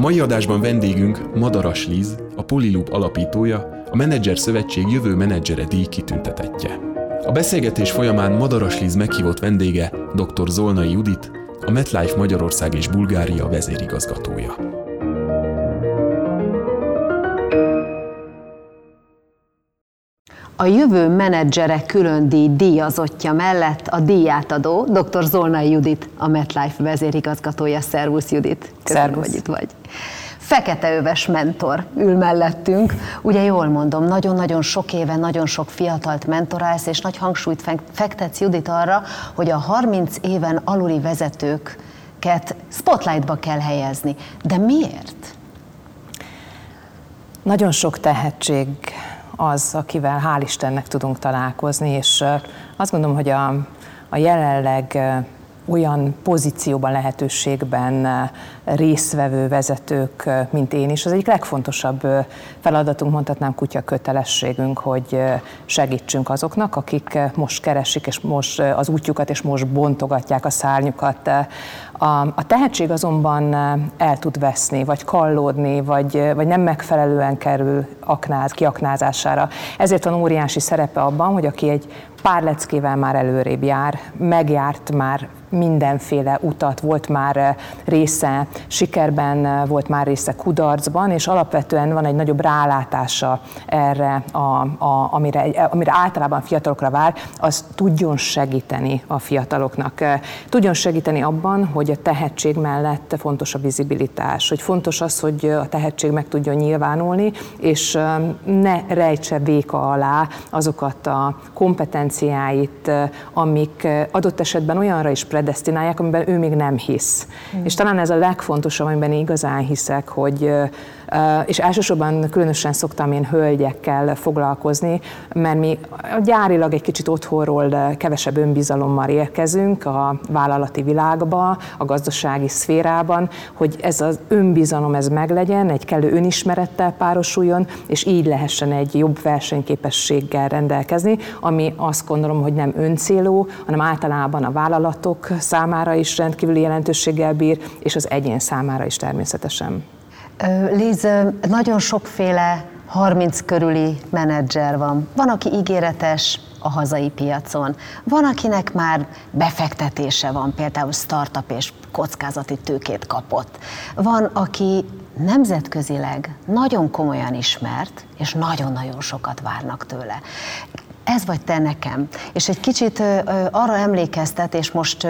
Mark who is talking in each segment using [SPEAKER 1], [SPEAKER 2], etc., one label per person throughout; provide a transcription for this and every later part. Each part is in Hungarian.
[SPEAKER 1] mai adásban vendégünk Madaras Liz, a Poliloop alapítója, a Menedzser Szövetség jövő menedzsere díj kitüntetetje. A beszélgetés folyamán Madaras Liz meghívott vendége dr. Zolnai Judit, a MetLife Magyarország és Bulgária vezérigazgatója.
[SPEAKER 2] A jövő menedzsere külön díj díjazottja mellett a díjátadó dr. Zolnai Judit, a MetLife vezérigazgatója. Szervusz Judit!
[SPEAKER 3] Köszönöm, Szervusz.
[SPEAKER 2] hogy itt vagy. Feketeöves mentor ül mellettünk. Ugye jól mondom, nagyon-nagyon sok éve, nagyon sok fiatalt mentorálsz, és nagy hangsúlyt fektetsz Judit arra, hogy a 30 éven aluli vezetőket spotlightba kell helyezni. De miért?
[SPEAKER 3] Nagyon sok tehetség az, akivel hál' Istennek tudunk találkozni, és azt gondolom, hogy a, a jelenleg olyan pozícióban, lehetőségben résztvevő vezetők, mint én is. Az egyik legfontosabb feladatunk, mondhatnám kutya kötelességünk, hogy segítsünk azoknak, akik most keresik, és most az útjukat, és most bontogatják a szárnyukat. A, a tehetség azonban el tud veszni, vagy kallódni, vagy, vagy nem megfelelően kerül aknáz, kiaknázására. Ezért van óriási szerepe abban, hogy aki egy pár leckével már előrébb jár, megjárt már mindenféle utat, volt már része sikerben, volt már része kudarcban, és alapvetően van egy nagyobb rálátása erre, a, a, amire, amire általában fiatalokra vár, az tudjon segíteni a fiataloknak. Tudjon segíteni abban, hogy a tehetség mellett fontos a vizibilitás, hogy fontos az, hogy a tehetség meg tudjon nyilvánulni, és ne rejtse véka alá azokat a kompetenciáit, amik adott esetben olyanra is predestinálják, amiben ő még nem hisz. Mm. És talán ez a legfontosabb, amiben igazán hiszek, hogy és elsősorban különösen szoktam én hölgyekkel foglalkozni, mert mi gyárilag egy kicsit otthonról kevesebb önbizalommal érkezünk a vállalati világba, a gazdasági szférában, hogy ez az önbizalom ez meglegyen, egy kellő önismerettel párosuljon, és így lehessen egy jobb versenyképességgel rendelkezni, ami azt gondolom, hogy nem öncélú, hanem általában a vállalatok számára is rendkívüli jelentőséggel bír, és az egyén számára is természetesen.
[SPEAKER 2] Liz, nagyon sokféle 30 körüli menedzser van. Van, aki ígéretes a hazai piacon, van, akinek már befektetése van, például startup és kockázati tőkét kapott. Van, aki nemzetközileg nagyon komolyan ismert, és nagyon-nagyon sokat várnak tőle ez vagy te nekem. És egy kicsit arra emlékeztet, és most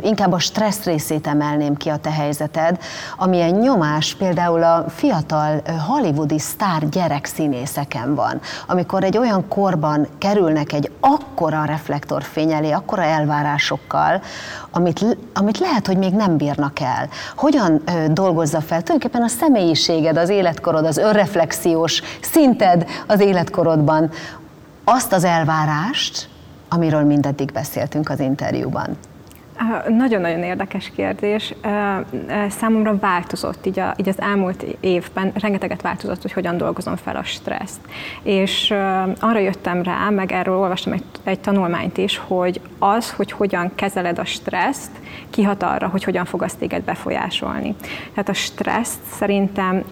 [SPEAKER 2] inkább a stressz részét emelném ki a te helyzeted, amilyen nyomás például a fiatal hollywoodi sztár gyerekszínészeken van, amikor egy olyan korban kerülnek egy akkora reflektorfény elé, akkora elvárásokkal, amit, amit lehet, hogy még nem bírnak el. Hogyan dolgozza fel tulajdonképpen a személyiséged, az életkorod, az önreflexiós szinted az életkorodban, azt az elvárást, amiről mindeddig beszéltünk az interjúban?
[SPEAKER 4] Nagyon-nagyon érdekes kérdés. Számomra változott így, a, így az elmúlt évben, rengeteget változott, hogy hogyan dolgozom fel a stresszt. És arra jöttem rá, meg erről olvastam egy, egy tanulmányt is, hogy az, hogy hogyan kezeled a stresszt, kihat arra, hogy hogyan fog azt téged befolyásolni. Tehát a stresszt szerintem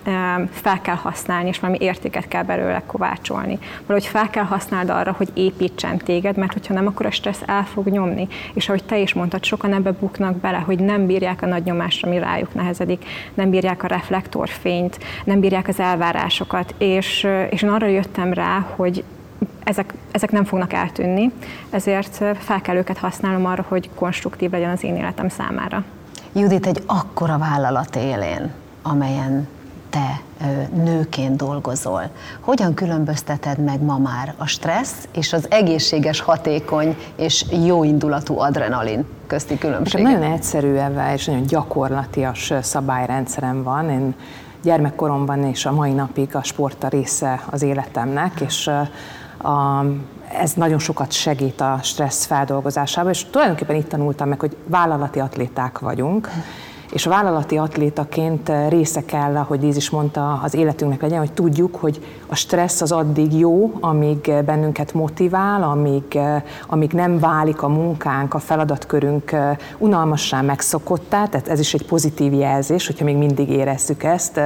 [SPEAKER 4] fel kell használni, és valami értéket kell belőle kovácsolni. Valahogy fel kell használni arra, hogy építsen téged, mert hogyha nem, akkor a stressz el fog nyomni. És ahogy te is mondtad, sokan ebbe buknak bele, hogy nem bírják a nagy nyomást, ami rájuk nehezedik, nem bírják a reflektorfényt, nem bírják az elvárásokat, és, és én arra jöttem rá, hogy ezek, ezek nem fognak eltűnni, ezért fel kell őket használnom arra, hogy konstruktív legyen az én életem számára.
[SPEAKER 2] Judit, egy akkora vállalat élén, amelyen te nőként dolgozol. Hogyan különbözteted meg ma már a stressz és az egészséges, hatékony és jóindulatú adrenalin közti különbséget?
[SPEAKER 3] Nagyon egyszerű ebben, és nagyon gyakorlatias szabályrendszerem van. Én gyermekkoromban és a mai napig a sport a része az életemnek, és a, ez nagyon sokat segít a stressz feldolgozásában, és tulajdonképpen itt tanultam meg, hogy vállalati atléták vagyunk, És vállalati atlétaként része kell, ahogy Líz is mondta, az életünknek legyen, hogy tudjuk, hogy a stressz az addig jó, amíg bennünket motivál, amíg, amíg nem válik a munkánk, a feladatkörünk unalmassá megszokottá, tehát ez is egy pozitív jelzés, hogyha még mindig érezzük ezt.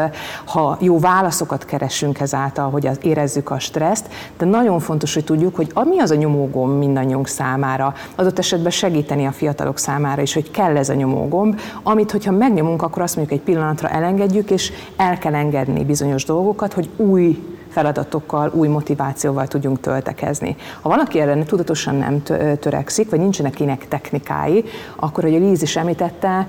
[SPEAKER 3] Ha jó válaszokat keresünk ezáltal, hogy érezzük a stresszt, de nagyon fontos, hogy tudjuk, hogy mi az a nyomógomb mindannyiunk számára, adott esetben segíteni a fiatalok számára is, hogy kell ez a nyomógomb, amit, hogyha megnyomunk, akkor azt mondjuk egy pillanatra elengedjük, és el kell engedni bizonyos dolgokat, hogy új feladatokkal, új motivációval tudjunk töltekezni. Ha valaki erre tudatosan nem törekszik, vagy nincsenek kinek technikái, akkor, hogy a Líz is említette,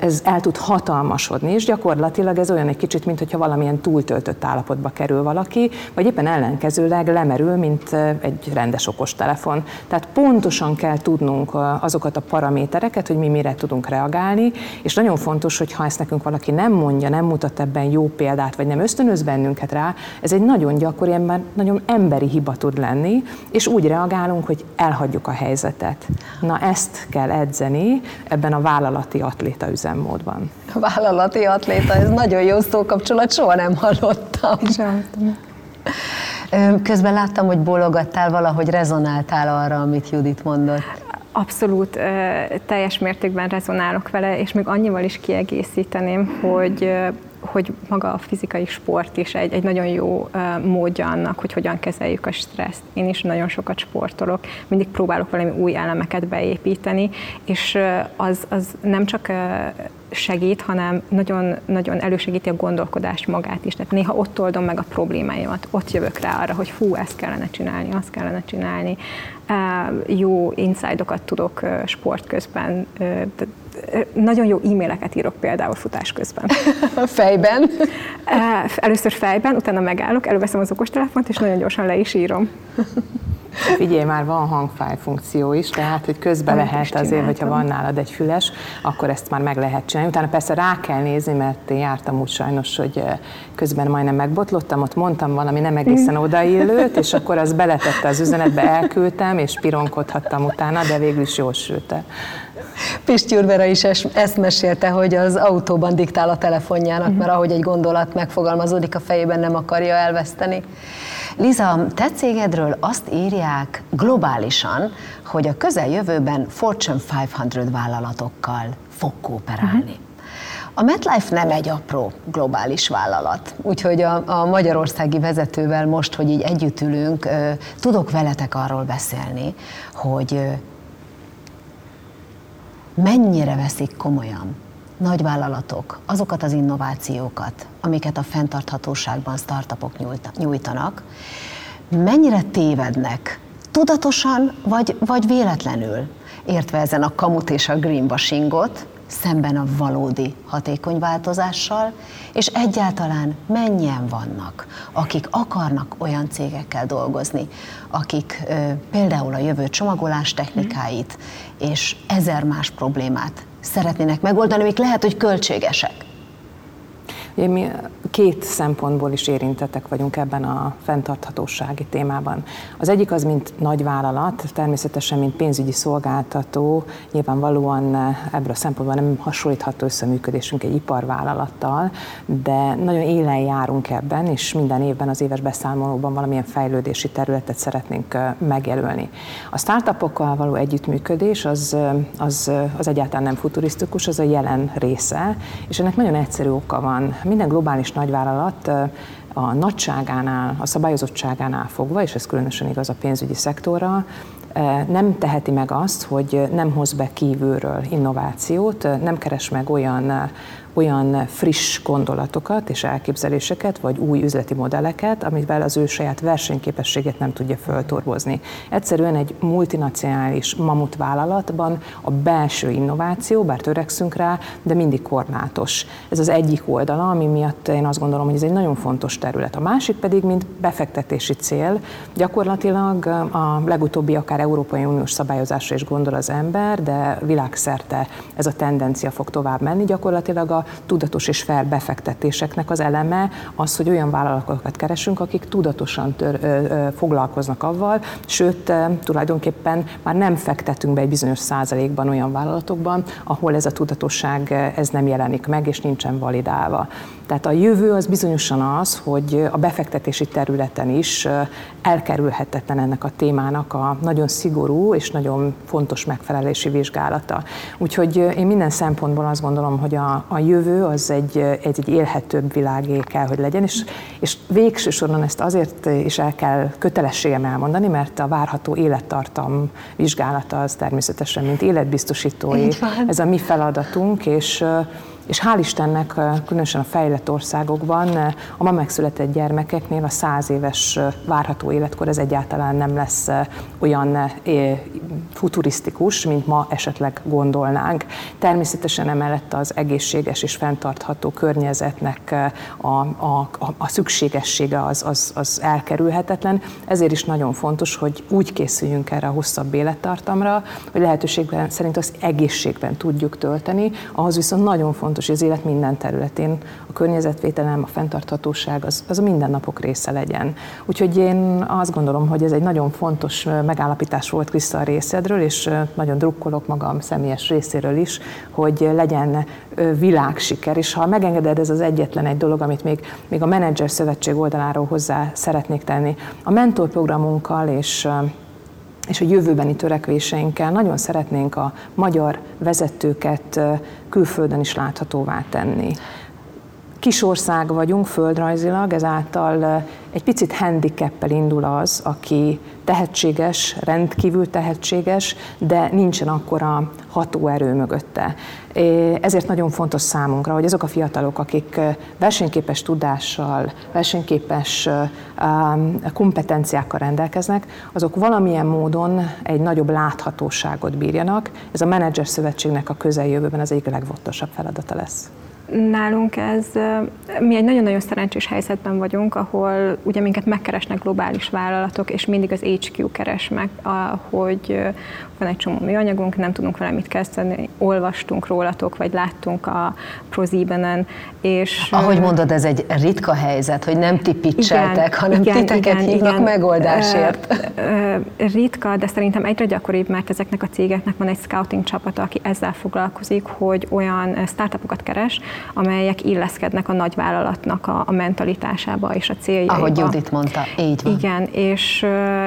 [SPEAKER 3] ez el tud hatalmasodni, és gyakorlatilag ez olyan egy kicsit, mint hogyha valamilyen túltöltött állapotba kerül valaki, vagy éppen ellenkezőleg lemerül, mint egy rendes okos telefon. Tehát pontosan kell tudnunk azokat a paramétereket, hogy mi mire tudunk reagálni, és nagyon fontos, hogy ha ezt nekünk valaki nem mondja, nem mutat ebben jó példát, vagy nem ösztönöz bennünket rá, ez egy nagyon gyakori, ember, nagyon emberi hiba tud lenni, és úgy reagálunk, hogy elhagyjuk a helyzetet. Na ezt kell edzeni ebben a vállalati atléta üzemmódban.
[SPEAKER 2] A vállalati atléta, ez nagyon jó szókapcsolat, soha nem hallottam. Sem. Közben láttam, hogy bólogattál, valahogy rezonáltál arra, amit Judit mondott.
[SPEAKER 4] Abszolút teljes mértékben rezonálok vele, és még annyival is kiegészíteném, hogy hogy maga a fizikai sport is egy, egy nagyon jó módja annak, hogy hogyan kezeljük a stresszt. Én is nagyon sokat sportolok, mindig próbálok valami új elemeket beépíteni, és az, az nem csak segít, hanem nagyon, nagyon elősegíti a gondolkodást magát is. Tehát néha ott oldom meg a problémáimat, ott jövök rá arra, hogy fú, ezt kellene csinálni, azt kellene csinálni. Jó insidokat tudok sport közben, nagyon jó e-maileket írok például futás közben.
[SPEAKER 2] fejben?
[SPEAKER 4] Először fejben, utána megállok, előveszem az okostelefont, és nagyon gyorsan le is írom.
[SPEAKER 3] Figyelj, már van hangfáj funkció is, tehát hogy közben Amit lehet azért, hogyha van nálad egy füles, akkor ezt már meg lehet csinálni. Utána persze rá kell nézni, mert én jártam úgy sajnos, hogy közben majdnem megbotlottam, ott mondtam valami nem egészen odaillőt, és akkor az beletette az üzenetbe, elküldtem, és pironkodhattam utána, de végül is jól sült
[SPEAKER 2] Pisti Urbera is ezt mesélte, hogy az autóban diktál a telefonjának, uh-huh. mert ahogy egy gondolat megfogalmazódik a fejében, nem akarja elveszteni. Liza, te cégedről azt írják globálisan, hogy a közeljövőben Fortune 500 vállalatokkal fog kooperálni. Uh-huh. A MetLife nem egy apró globális vállalat, úgyhogy a, a magyarországi vezetővel most, hogy így együtt ülünk, tudok veletek arról beszélni, hogy mennyire veszik komolyan nagyvállalatok azokat az innovációkat, amiket a fenntarthatóságban startupok nyújtanak, mennyire tévednek, tudatosan vagy, vagy véletlenül, értve ezen a kamut és a greenwashingot, szemben a valódi hatékony változással, és egyáltalán mennyien vannak, akik akarnak olyan cégekkel dolgozni, akik ö, például a jövő csomagolás technikáit és ezer más problémát szeretnének megoldani, amik lehet, hogy költségesek.
[SPEAKER 3] Mi két szempontból is érintettek vagyunk ebben a fenntarthatósági témában. Az egyik az, mint nagyvállalat, természetesen, mint pénzügyi szolgáltató, nyilvánvalóan ebből a szempontból nem hasonlítható összeműködésünk egy iparvállalattal, de nagyon élen járunk ebben, és minden évben az éves beszámolóban valamilyen fejlődési területet szeretnénk megjelölni. A startupokkal való együttműködés az, az, az egyáltalán nem futurisztikus, az a jelen része, és ennek nagyon egyszerű oka van minden globális nagyvállalat a nagyságánál, a szabályozottságánál fogva, és ez különösen igaz a pénzügyi szektorra, nem teheti meg azt, hogy nem hoz be kívülről innovációt, nem keres meg olyan olyan friss gondolatokat és elképzeléseket, vagy új üzleti modelleket, amivel az ő saját versenyképességét nem tudja föltorbozni. Egyszerűen egy multinacionális mamut vállalatban a belső innováció, bár törekszünk rá, de mindig korlátos. Ez az egyik oldala, ami miatt én azt gondolom, hogy ez egy nagyon fontos terület. A másik pedig, mint befektetési cél, gyakorlatilag a legutóbbi akár Európai Uniós szabályozásra is gondol az ember, de világszerte ez a tendencia fog tovább menni. Gyakorlatilag a tudatos és fair befektetéseknek az eleme az, hogy olyan vállalatokat keresünk, akik tudatosan tör, ö, ö, foglalkoznak avval, sőt, tulajdonképpen már nem fektetünk be egy bizonyos százalékban olyan vállalatokban, ahol ez a tudatosság ez nem jelenik meg, és nincsen validálva. Tehát a jövő az bizonyosan az, hogy a befektetési területen is elkerülhetetlen ennek a témának a nagyon szigorú és nagyon fontos megfelelési vizsgálata. Úgyhogy én minden szempontból azt gondolom, hogy a, a jövő az egy, egy, egy élhetőbb világé kell, hogy legyen, és, és végső soron ezt azért is el kell kötelességem elmondani, mert a várható élettartam vizsgálata az természetesen, mint életbiztosítói, ez a mi feladatunk, és és hál' Istennek, különösen a fejlett országokban a ma megszületett gyermekeknél a száz éves várható életkor ez egyáltalán nem lesz olyan futurisztikus, mint ma esetleg gondolnánk. Természetesen emellett az egészséges és fenntartható környezetnek a, a, a szükségessége az, az, az elkerülhetetlen, ezért is nagyon fontos, hogy úgy készüljünk erre a hosszabb élettartamra, hogy lehetőségben szerint az egészségben tudjuk tölteni, ahhoz viszont nagyon fontos, fontos, hogy az élet minden területén a környezetvédelem, a fenntarthatóság az, az a mindennapok része legyen. Úgyhogy én azt gondolom, hogy ez egy nagyon fontos megállapítás volt Kriszta a részedről, és nagyon drukkolok magam személyes részéről is, hogy legyen világsiker, és ha megengeded, ez az egyetlen egy dolog, amit még, még a Menedzser Szövetség oldaláról hozzá szeretnék tenni. A mentorprogramunkkal és és a jövőbeni törekvéseinkkel nagyon szeretnénk a magyar vezetőket külföldön is láthatóvá tenni. Kis ország vagyunk földrajzilag, ezáltal egy picit handicappel indul az, aki tehetséges, rendkívül tehetséges, de nincsen akkora hatóerő mögötte. Ezért nagyon fontos számunkra, hogy azok a fiatalok, akik versenyképes tudással, versenyképes kompetenciákkal rendelkeznek, azok valamilyen módon egy nagyobb láthatóságot bírjanak. Ez a Menedzser Szövetségnek a közeljövőben az egyik legfontosabb feladata lesz.
[SPEAKER 4] Nálunk ez, mi egy nagyon-nagyon szerencsés helyzetben vagyunk, ahol ugye minket megkeresnek globális vállalatok, és mindig az HQ keres meg, hogy van egy csomó műanyagunk, nem tudunk vele mit kezdeni, olvastunk rólatok, vagy láttunk a prozíbenen, és...
[SPEAKER 2] Ahogy mondod, ez egy ritka helyzet, hogy nem ti pitcheltek, hanem igen, titeket igen, hívnak igen. megoldásért.
[SPEAKER 4] Ritka, de szerintem egyre gyakoribb, mert ezeknek a cégeknek van egy scouting csapata, aki ezzel foglalkozik, hogy olyan startupokat keres, amelyek illeszkednek a nagyvállalatnak a, a mentalitásába és a céljaiba.
[SPEAKER 2] Ahogy Judit mondta, így van.
[SPEAKER 4] Igen, és,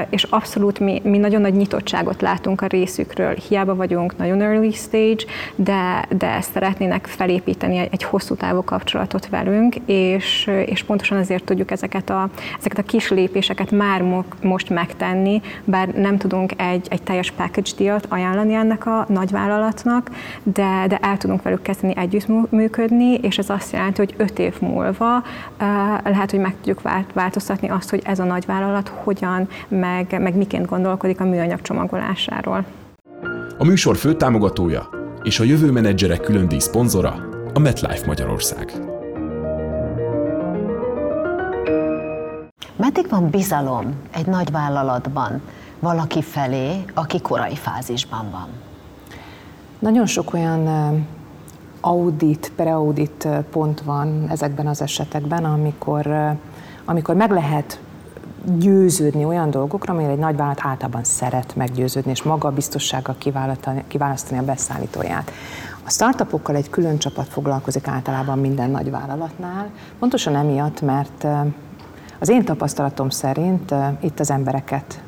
[SPEAKER 4] és abszolút mi, mi nagyon nagy nyitottságot látunk a részükről. Hiába vagyunk nagyon early stage, de, de szeretnének felépíteni egy, hosszú távú kapcsolatot velünk, és, és pontosan ezért tudjuk ezeket a, ezeket a kis lépéseket már mo, most megtenni, bár nem tudunk egy, egy teljes package dealt ajánlani ennek a nagyvállalatnak, de, de el tudunk velük kezdeni együttműködni, és ez azt jelenti, hogy öt év múlva lehet, hogy meg tudjuk változtatni azt, hogy ez a nagyvállalat hogyan, meg, meg miként gondolkodik a műanyag csomagolásáról.
[SPEAKER 1] A műsor fő támogatója és a jövő menedzserek külön díj szponzora a MetLife Magyarország.
[SPEAKER 2] Meddig van bizalom egy nagy vállalatban valaki felé, aki korai fázisban van?
[SPEAKER 3] Nagyon sok olyan audit, preaudit pont van ezekben az esetekben, amikor, amikor meg lehet győződni olyan dolgokra, amelyre egy nagyvállalat általában szeret meggyőződni, és maga biztossággal kiválasztani a beszállítóját. A startupokkal egy külön csapat foglalkozik általában minden nagy vállalatnál, pontosan emiatt, mert az én tapasztalatom szerint itt az embereket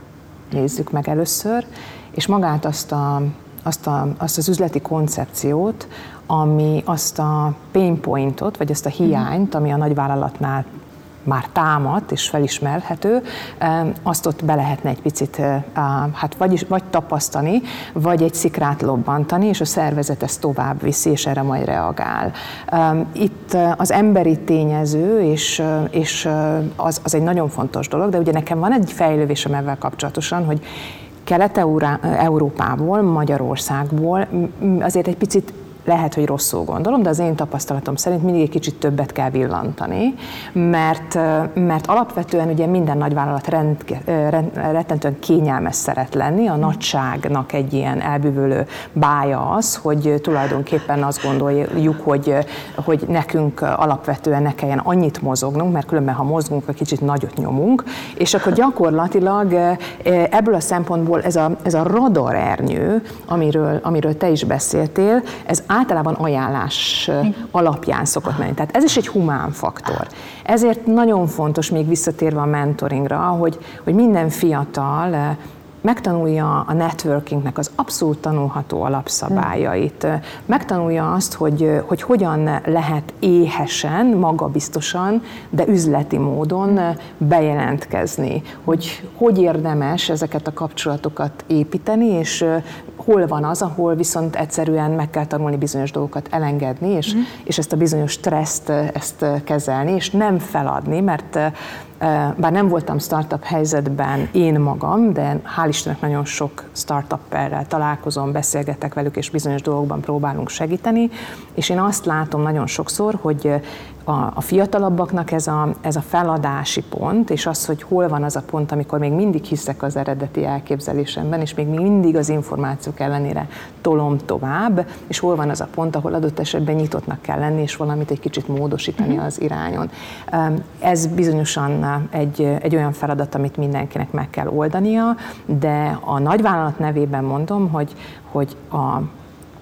[SPEAKER 3] nézzük meg először, és magát azt, a, azt, a, azt az üzleti koncepciót, ami azt a pain pointot, vagy azt a hiányt, ami a nagyvállalatnál már támadt és felismerhető, azt ott be lehetne egy picit hát vagy, vagy tapasztani, vagy egy szikrát lobbantani, és a szervezet ezt tovább viszi, és erre majd reagál. Itt az emberi tényező, és, és az, az egy nagyon fontos dolog, de ugye nekem van egy fejlővésem ezzel kapcsolatosan, hogy Kelet-Európából, Magyarországból azért egy picit lehet, hogy rosszul gondolom, de az én tapasztalatom szerint mindig egy kicsit többet kell villantani, mert, mert alapvetően ugye minden nagyvállalat rend, rend, rettentően kényelmes szeret lenni, a nagyságnak egy ilyen elbűvölő bája az, hogy tulajdonképpen azt gondoljuk, hogy, hogy nekünk alapvetően ne kelljen annyit mozognunk, mert különben ha mozgunk, egy kicsit nagyot nyomunk, és akkor gyakorlatilag ebből a szempontból ez a, ez a radarernyő, amiről, amiről te is beszéltél, ez általában ajánlás alapján szokott menni. Tehát ez is egy humán faktor. Ezért nagyon fontos, még visszatérve a mentoringra, hogy, hogy minden fiatal megtanulja a networkingnek az abszolút tanulható alapszabályait, megtanulja azt, hogy, hogy hogyan lehet éhesen, magabiztosan, de üzleti módon bejelentkezni, hogy hogy érdemes ezeket a kapcsolatokat építeni, és hol van az, ahol viszont egyszerűen meg kell tanulni bizonyos dolgokat elengedni, és, mm. és ezt a bizonyos stresszt ezt kezelni, és nem feladni, mert bár nem voltam startup helyzetben én magam, de hál' Istennek nagyon sok startupperrel találkozom, beszélgetek velük, és bizonyos dolgokban próbálunk segíteni, és én azt látom nagyon sokszor, hogy a, a fiatalabbaknak ez a, ez a feladási pont, és az, hogy hol van az a pont, amikor még mindig hiszek az eredeti elképzelésemben, és még mindig az információk ellenére tolom tovább, és hol van az a pont, ahol adott esetben nyitottnak kell lenni, és valamit egy kicsit módosítani mhm. az irányon. Ez bizonyosan egy, egy olyan feladat, amit mindenkinek meg kell oldania, de a nagyvállalat nevében mondom, hogy, hogy a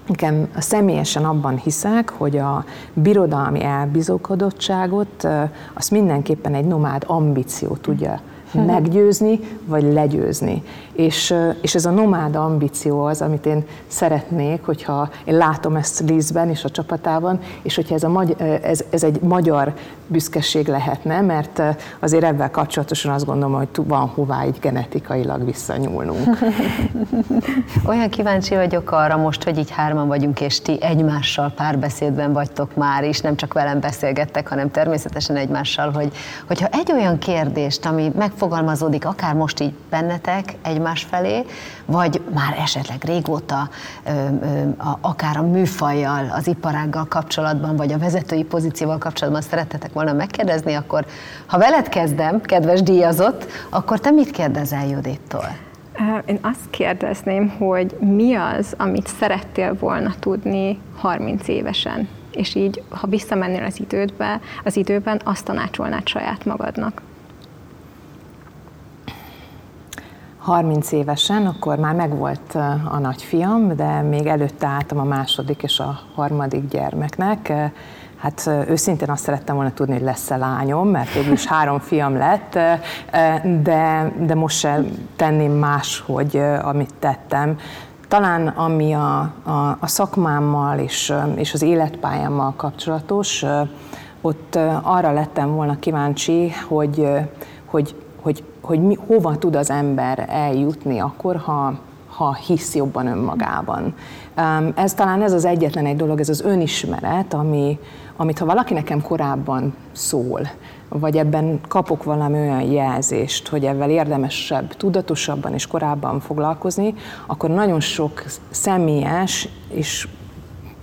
[SPEAKER 3] Nekem személyesen abban hiszek, hogy a birodalmi elbizókodottságot azt mindenképpen egy nomád ambíció tudja meggyőzni, vagy legyőzni. És, és ez a nomád ambíció az, amit én szeretnék, hogyha én látom ezt Lízben és a csapatában, és hogyha ez, a magy- ez, ez egy magyar büszkeség lehetne, mert azért ebben kapcsolatosan azt gondolom, hogy van hová így genetikailag visszanyúlnunk.
[SPEAKER 2] Olyan kíváncsi vagyok arra most, hogy így hárman vagyunk, és ti egymással párbeszédben vagytok már is, nem csak velem beszélgettek, hanem természetesen egymással, hogy, hogyha egy olyan kérdést, ami megfogalmazódik akár most így bennetek egymás felé, vagy már esetleg régóta, ö, a, akár a műfajjal, az iparággal kapcsolatban, vagy a vezetői pozícióval kapcsolatban szerettetek volna megkérdezni, akkor ha veled kezdem, kedves díjazott, akkor te mit kérdezel Judittól?
[SPEAKER 4] Én azt kérdezném, hogy mi az, amit szerettél volna tudni 30 évesen, és így, ha visszamennél az idődbe, az időben, azt tanácsolnád saját magadnak.
[SPEAKER 3] 30 évesen, akkor már megvolt a nagyfiam, de még előtte álltam a második és a harmadik gyermeknek. Hát őszintén azt szerettem volna tudni, hogy lesz-e lányom, mert végül is három fiam lett, de, de most sem tenném más, hogy amit tettem. Talán ami a, a, a szakmámmal és, és az életpályámmal kapcsolatos, ott arra lettem volna kíváncsi, hogy, hogy, hogy, mi, hova tud az ember eljutni akkor, ha, ha hisz jobban önmagában. Ez talán ez az egyetlen egy dolog, ez az önismeret, ami, amit ha valaki nekem korábban szól, vagy ebben kapok valami olyan jelzést, hogy ebben érdemesebb, tudatosabban és korábban foglalkozni, akkor nagyon sok személyes és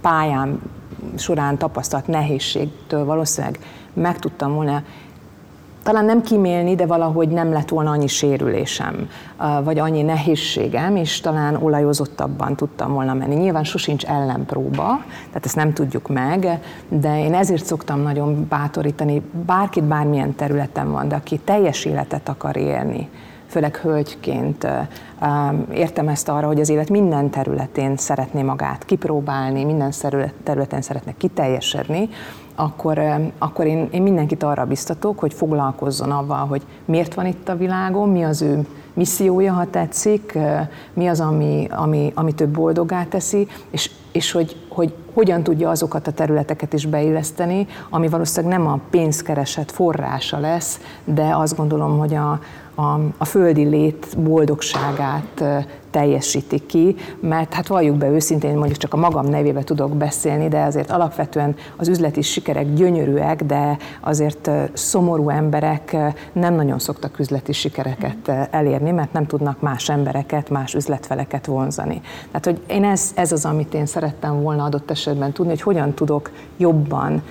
[SPEAKER 3] pályám során tapasztalt nehézségtől valószínűleg meg tudtam volna talán nem kimélni, de valahogy nem lett volna annyi sérülésem, vagy annyi nehézségem, és talán olajozottabban tudtam volna menni. Nyilván sosincs ellenpróba, tehát ezt nem tudjuk meg, de én ezért szoktam nagyon bátorítani, bárkit bármilyen területen van, de aki teljes életet akar élni, főleg hölgyként értem ezt arra, hogy az élet minden területén szeretné magát kipróbálni, minden területen szeretne kiteljesedni, akkor, akkor én, én mindenkit arra biztatok, hogy foglalkozzon avval, hogy miért van itt a világon, mi az ő missziója, ha tetszik, mi az, ami, ami, ami több boldogá teszi, és, és hogy, hogy hogyan tudja azokat a területeket is beilleszteni, ami valószínűleg nem a pénzkereset forrása lesz, de azt gondolom, hogy a, a, a földi lét boldogságát teljesíti ki, mert hát valljuk be őszintén, mondjuk csak a magam nevébe tudok beszélni, de azért alapvetően az üzleti sikerek gyönyörűek, de azért szomorú emberek nem nagyon szoktak üzleti sikereket elérni, mert nem tudnak más embereket, más üzletfeleket vonzani. Tehát, hogy én ez, ez az, amit én szerettem volna adott esetben tudni, hogy hogyan tudok jobban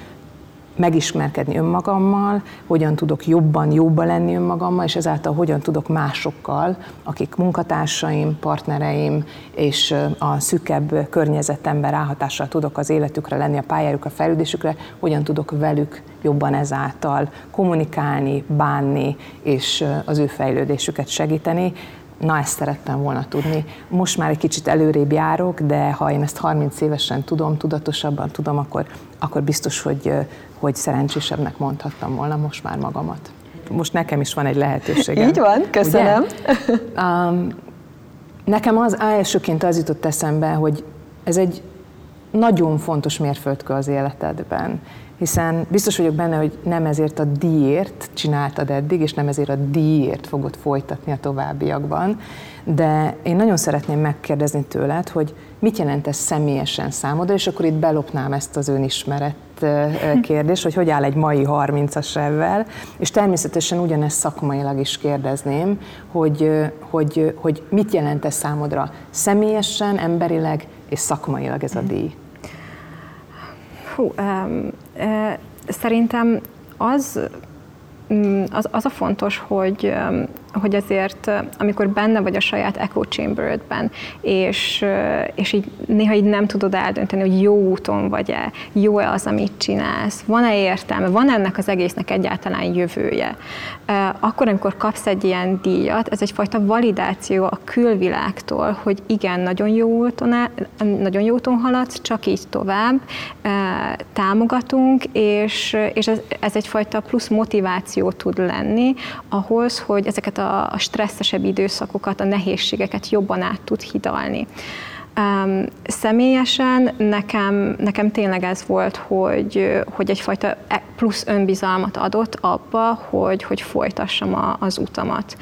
[SPEAKER 3] megismerkedni önmagammal, hogyan tudok jobban jobban lenni önmagammal, és ezáltal hogyan tudok másokkal, akik munkatársaim, partnereim és a szükebb környezetemben ráhatással tudok az életükre lenni, a pályájukra, a fejlődésükre, hogyan tudok velük jobban ezáltal kommunikálni, bánni, és az ő fejlődésüket segíteni. Na, ezt szerettem volna tudni. Most már egy kicsit előrébb járok, de ha én ezt 30 évesen tudom, tudatosabban tudom, akkor, akkor biztos, hogy, hogy szerencsésebbnek mondhattam volna most már magamat. Most nekem is van egy lehetőségem.
[SPEAKER 2] Így van, köszönöm.
[SPEAKER 3] Um, nekem az elsőként az jutott eszembe, hogy ez egy nagyon fontos mérföldkő az életedben, hiszen biztos vagyok benne, hogy nem ezért a díjért csináltad eddig, és nem ezért a díjért fogod folytatni a továbbiakban, de én nagyon szeretném megkérdezni tőled, hogy mit jelent ez személyesen számodra, és akkor itt belopnám ezt az önismeret kérdés, hogy hogy áll egy mai 30-as evvel, és természetesen ugyanezt szakmailag is kérdezném, hogy, hogy, hogy mit jelent ez számodra személyesen, emberileg és szakmailag ez a díj?
[SPEAKER 4] Hú, um, uh, szerintem az, mm, az, az a fontos, hogy hogy azért, amikor benne vagy a saját echo chamberedben, és, és így néha így nem tudod eldönteni, hogy jó úton vagy-e, jó-e az, amit csinálsz, van-e értelme, van ennek az egésznek egyáltalán jövője. Akkor, amikor kapsz egy ilyen díjat, ez egyfajta validáció a külvilágtól, hogy igen, nagyon jó úton, nagyon jó úton haladsz, csak így tovább, támogatunk, és, és ez, ez egyfajta plusz motiváció tud lenni ahhoz, hogy ezeket a, a stresszesebb időszakokat, a nehézségeket jobban át tud hidalni. Um, személyesen nekem, nekem tényleg ez volt, hogy, hogy egyfajta e, plusz önbizalmat adott abba, hogy, hogy folytassam a, az utamat.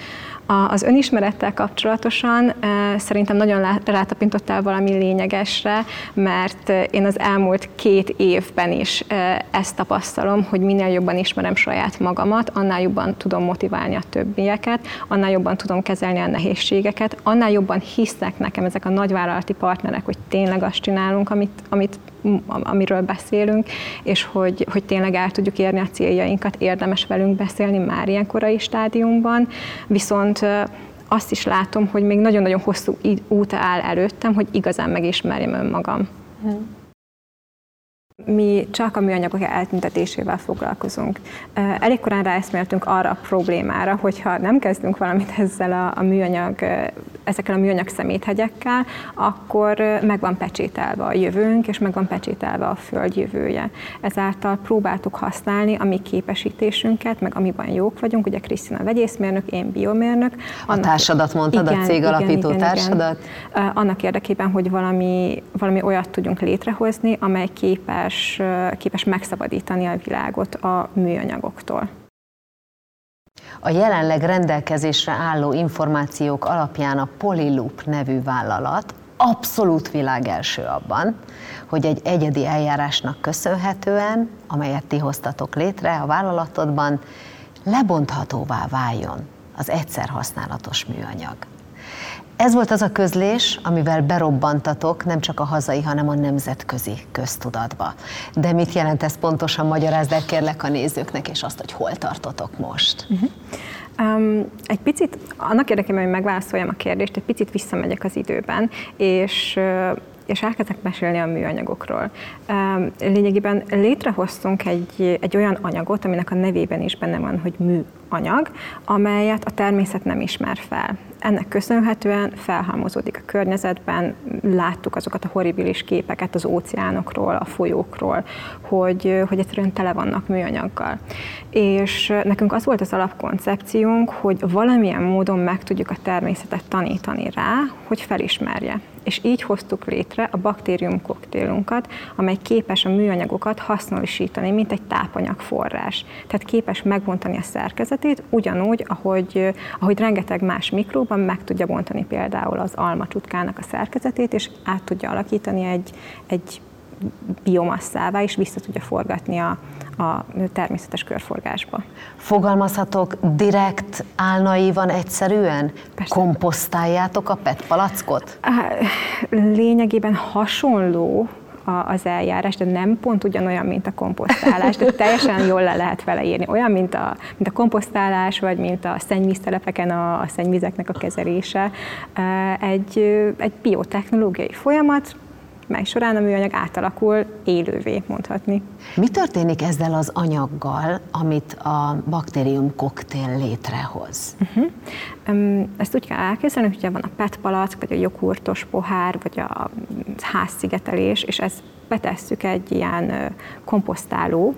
[SPEAKER 4] Az önismerettel kapcsolatosan szerintem nagyon rátapintottál valami lényegesre, mert én az elmúlt két évben is ezt tapasztalom, hogy minél jobban ismerem saját magamat, annál jobban tudom motiválni a többieket, annál jobban tudom kezelni a nehézségeket, annál jobban hisznek nekem ezek a nagyvállalati partnerek, hogy tényleg azt csinálunk, amit, amit amiről beszélünk, és hogy, hogy tényleg el tudjuk érni a céljainkat, érdemes velünk beszélni már ilyen korai stádiumban, viszont azt is látom, hogy még nagyon-nagyon hosszú út áll előttem, hogy igazán megismerjem önmagam. Hmm. Mi csak a műanyagok eltüntetésével foglalkozunk. Elég korán ráeszméltünk arra a problémára, hogyha nem kezdünk valamit ezzel a, a műanyag, ezekkel a műanyag szeméthegyekkel, akkor meg van pecsételve a jövőnk, és meg van pecsételve a föld jövője. Ezáltal próbáltuk használni a mi képesítésünket, meg amiben jók vagyunk, ugye Krisztina vegyészmérnök, én biomérnök.
[SPEAKER 2] A társadat mondtad, igen, a cég alapító igen, társadat?
[SPEAKER 4] Igen. Annak érdekében, hogy valami, valami olyat tudjunk létrehozni, amely képes képes, képes megszabadítani a világot a műanyagoktól.
[SPEAKER 2] A jelenleg rendelkezésre álló információk alapján a Polyloop nevű vállalat abszolút világ első abban, hogy egy egyedi eljárásnak köszönhetően, amelyet ti hoztatok létre a vállalatodban, lebonthatóvá váljon az egyszer használatos műanyag. Ez volt az a közlés, amivel berobbantatok nem csak a hazai, hanem a nemzetközi köztudatba. De mit jelent ez pontosan? Magyarázd el kérlek a nézőknek, és azt, hogy hol tartotok most. Uh-huh.
[SPEAKER 4] Um, egy picit, annak érdekében, hogy megválaszoljam a kérdést, egy picit visszamegyek az időben, és és elkezdek mesélni a műanyagokról. Lényegében létrehoztunk egy, egy olyan anyagot, aminek a nevében is benne van, hogy műanyag, amelyet a természet nem ismer fel. Ennek köszönhetően felhalmozódik a környezetben, láttuk azokat a horribilis képeket az óceánokról, a folyókról, hogy, hogy egyszerűen tele vannak műanyaggal. És nekünk az volt az alapkoncepciónk, hogy valamilyen módon meg tudjuk a természetet tanítani rá, hogy felismerje és így hoztuk létre a baktérium koktélunkat, amely képes a műanyagokat hasznosítani, mint egy tápanyagforrás. Tehát képes megbontani a szerkezetet, szerkezetét, ugyanúgy, ahogy, ahogy rengeteg más mikróban meg tudja bontani például az alma csutkának a szerkezetét, és át tudja alakítani egy, egy biomasszává, és vissza tudja forgatni a, a természetes körforgásba.
[SPEAKER 2] Fogalmazhatok direkt, álnaivan, egyszerűen? Persze. Komposztáljátok a PET palackot?
[SPEAKER 4] Lényegében hasonló az eljárás, de nem pont ugyanolyan, mint a komposztálás, de teljesen jól le lehet vele írni. Olyan, mint a, mint a komposztálás, vagy mint a szennyvíztelepeken a, a szennyvizeknek a kezelése. Egy, egy biotechnológiai folyamat, mely során a műanyag átalakul élővé, mondhatni.
[SPEAKER 2] Mi történik ezzel az anyaggal, amit a baktérium koktél létrehoz?
[SPEAKER 4] Uh-huh. Ezt úgy kell elképzelni, hogy van a PET palack, vagy a joghurtos pohár, vagy a házszigetelés, és ezt betesszük egy ilyen komposztáló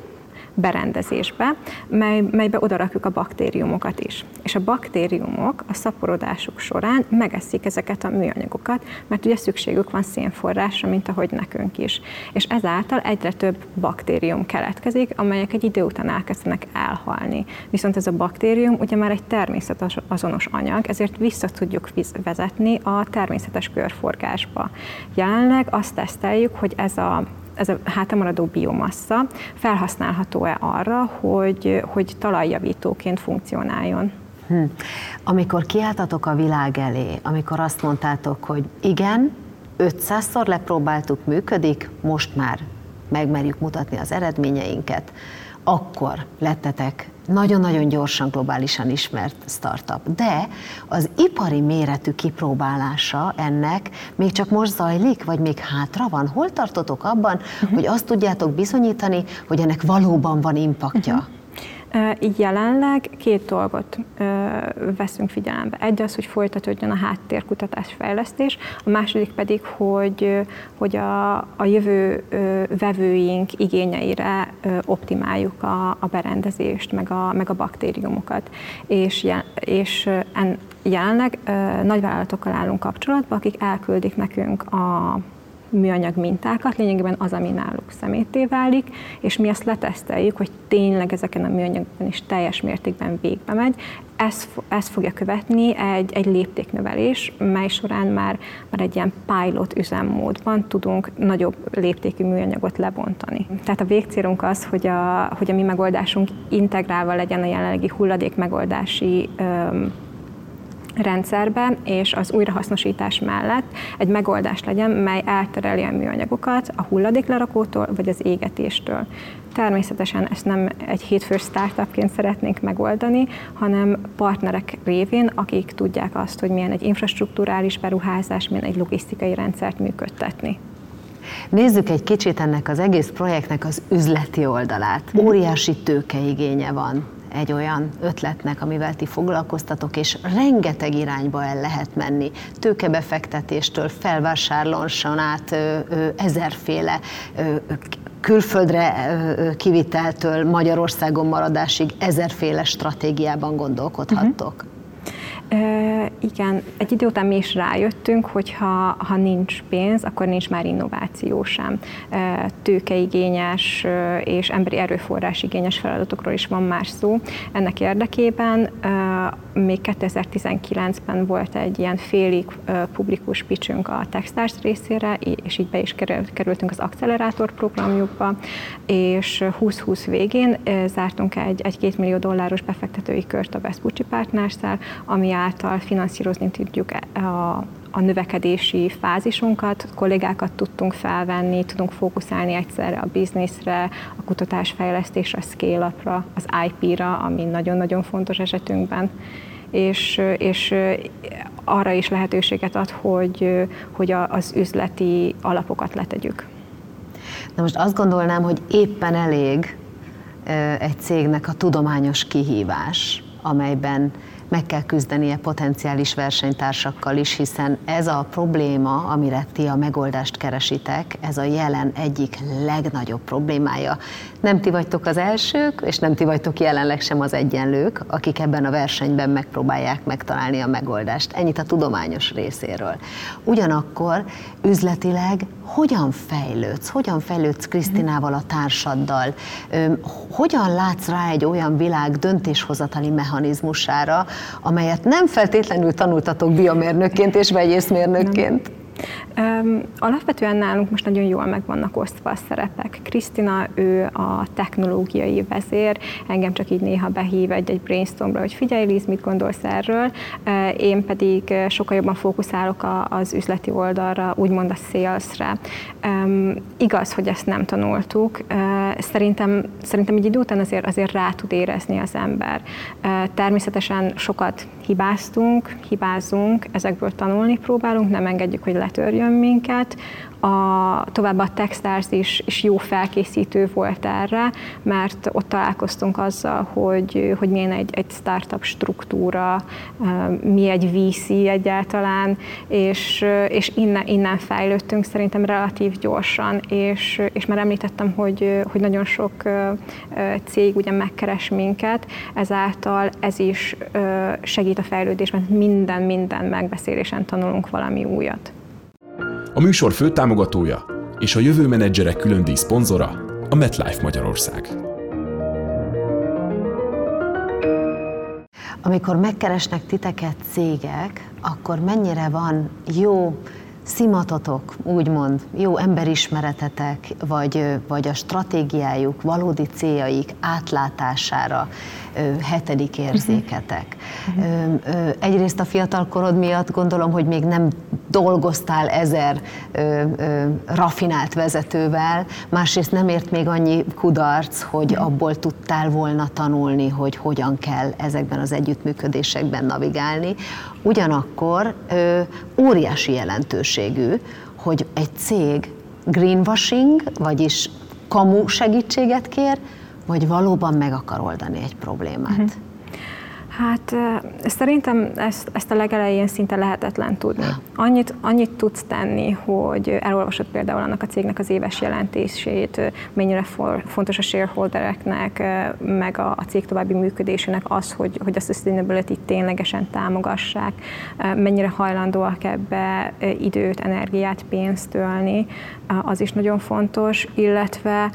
[SPEAKER 4] berendezésbe, mely, melybe odarakjuk a baktériumokat is. És a baktériumok a szaporodásuk során megeszik ezeket a műanyagokat, mert ugye szükségük van szénforrásra, mint ahogy nekünk is. És ezáltal egyre több baktérium keletkezik, amelyek egy idő után elkezdenek elhalni. Viszont ez a baktérium ugye már egy természetes azonos anyag, ezért vissza tudjuk vezetni a természetes körforgásba. Jelenleg azt teszteljük, hogy ez a ez a hátramaradó biomassa felhasználható-e arra, hogy, hogy talajjavítóként funkcionáljon? Hm.
[SPEAKER 2] Amikor kiálltatok a világ elé, amikor azt mondtátok, hogy igen, 500-szor lepróbáltuk, működik, most már megmerjük mutatni az eredményeinket, akkor lettetek nagyon-nagyon gyorsan globálisan ismert startup. De az ipari méretű kipróbálása ennek még csak most zajlik, vagy még hátra van? Hol tartotok abban, uh-huh. hogy azt tudjátok bizonyítani, hogy ennek valóban van impaktja? Uh-huh.
[SPEAKER 4] Jelenleg két dolgot veszünk figyelembe. Egy az, hogy folytatódjon a háttérkutatás fejlesztés, a második pedig, hogy, hogy a, a jövő vevőink igényeire optimáljuk a, a berendezést, meg a, meg a baktériumokat. És, és en, jelenleg nagyvállalatokkal állunk kapcsolatban, akik elküldik nekünk a műanyag mintákat, lényegében az, ami náluk szemétté válik, és mi ezt leteszteljük, hogy tényleg ezeken a műanyagokon is teljes mértékben végbe megy. Ez, ez fogja követni egy, egy léptéknövelés, mely során már, már egy ilyen pilot üzemmódban tudunk nagyobb léptékű műanyagot lebontani. Tehát a végcélunk az, hogy a, hogy a mi megoldásunk integrálva legyen a jelenlegi hulladék megoldási öm, rendszerbe, és az újrahasznosítás mellett egy megoldás legyen, mely eltereli a műanyagokat a hulladéklerakótól vagy az égetéstől. Természetesen ezt nem egy hétfős startupként szeretnénk megoldani, hanem partnerek révén, akik tudják azt, hogy milyen egy infrastruktúrális beruházás, milyen egy logisztikai rendszert működtetni.
[SPEAKER 2] Nézzük egy kicsit ennek az egész projektnek az üzleti oldalát. Óriási tőkeigénye van egy olyan ötletnek, amivel ti foglalkoztatok, és rengeteg irányba el lehet menni. Tőkebefektetéstől, felvásárláson át ezerféle külföldre kiviteltől Magyarországon maradásig ezerféle stratégiában gondolkodhattok. Uh-huh.
[SPEAKER 4] Igen, egy idő után mi is rájöttünk, hogy ha, ha nincs pénz, akkor nincs már innováció sem. Tőkeigényes és emberi erőforrás igényes feladatokról is van más szó. Ennek érdekében még 2019-ben volt egy ilyen félig publikus picsünk a Techstars részére, és így be is kerültünk az Accelerátor programjukba, és 2020 végén zártunk egy, egy két millió dolláros befektetői kört a Vespucci partners ami által finanszírozni tudjuk e, a, a növekedési fázisunkat, kollégákat tudtunk felvenni, tudunk fókuszálni egyszerre a bizniszre, a kutatásfejlesztésre, a scale-upra, az IP-ra, ami nagyon-nagyon fontos esetünkben. És, és arra is lehetőséget ad, hogy, hogy az üzleti alapokat letegyük.
[SPEAKER 2] Na most azt gondolnám, hogy éppen elég egy cégnek a tudományos kihívás, amelyben meg kell küzdenie potenciális versenytársakkal is, hiszen ez a probléma, amire ti a megoldást keresitek, ez a jelen egyik legnagyobb problémája. Nem ti vagytok az elsők, és nem ti vagytok jelenleg sem az egyenlők, akik ebben a versenyben megpróbálják megtalálni a megoldást. Ennyit a tudományos részéről. Ugyanakkor üzletileg hogyan fejlődsz, hogyan fejlődsz Krisztinával a társaddal, hogyan látsz rá egy olyan világ döntéshozatali mechanizmusára, amelyet nem feltétlenül tanultatok biomérnökként és vegyészmérnökként?
[SPEAKER 4] Um, alapvetően nálunk most nagyon jól meg vannak osztva a szerepek. Krisztina, ő a technológiai vezér, engem csak így néha behív egy-egy brainstormra, hogy figyelj Liz, mit gondolsz erről, én pedig sokkal jobban fókuszálok az üzleti oldalra, úgymond a salesre. Igaz, hogy ezt nem tanultuk, szerintem, szerintem egy idő után azért, azért rá tud érezni az ember. Természetesen sokat hibáztunk, hibázunk, ezekből tanulni próbálunk, nem engedjük, hogy letörjön minket. A, továbbá a Techstars is, is jó felkészítő volt erre, mert ott találkoztunk azzal, hogy, hogy milyen egy, egy startup struktúra, mi egy VC egyáltalán, és, és innen, innen fejlődtünk szerintem relatív gyorsan, és, és már említettem, hogy, hogy nagyon sok cég ugye megkeres minket, ezáltal ez is segít a fejlődésben, minden, minden megbeszélésen tanulunk valami újat.
[SPEAKER 1] A műsor fő támogatója és a jövő menedzserek külön díj szponzora a MetLife Magyarország.
[SPEAKER 2] Amikor megkeresnek titeket cégek, akkor mennyire van jó szimatotok, úgymond, jó emberismeretetek, vagy, vagy a stratégiájuk, valódi céljaik átlátására hetedik érzéketek. Uh-huh. Egyrészt a fiatalkorod miatt gondolom, hogy még nem dolgoztál ezer ö, ö, rafinált vezetővel, másrészt nem ért még annyi kudarc, hogy abból tudtál volna tanulni, hogy hogyan kell ezekben az együttműködésekben navigálni. Ugyanakkor ö, óriási jelentőségű, hogy egy cég greenwashing, vagyis kamu segítséget kér, vagy valóban meg akar oldani egy problémát. Uh-huh.
[SPEAKER 4] Hát szerintem ezt, ezt a legelején szinte lehetetlen tudni. Annyit, annyit tudsz tenni, hogy elolvasod például annak a cégnek az éves jelentését, mennyire for, fontos a shareholdereknek, meg a, a cég további működésének az, hogy, hogy a sustainability ténylegesen támogassák, mennyire hajlandóak ebbe időt, energiát, pénzt tölni, az is nagyon fontos, illetve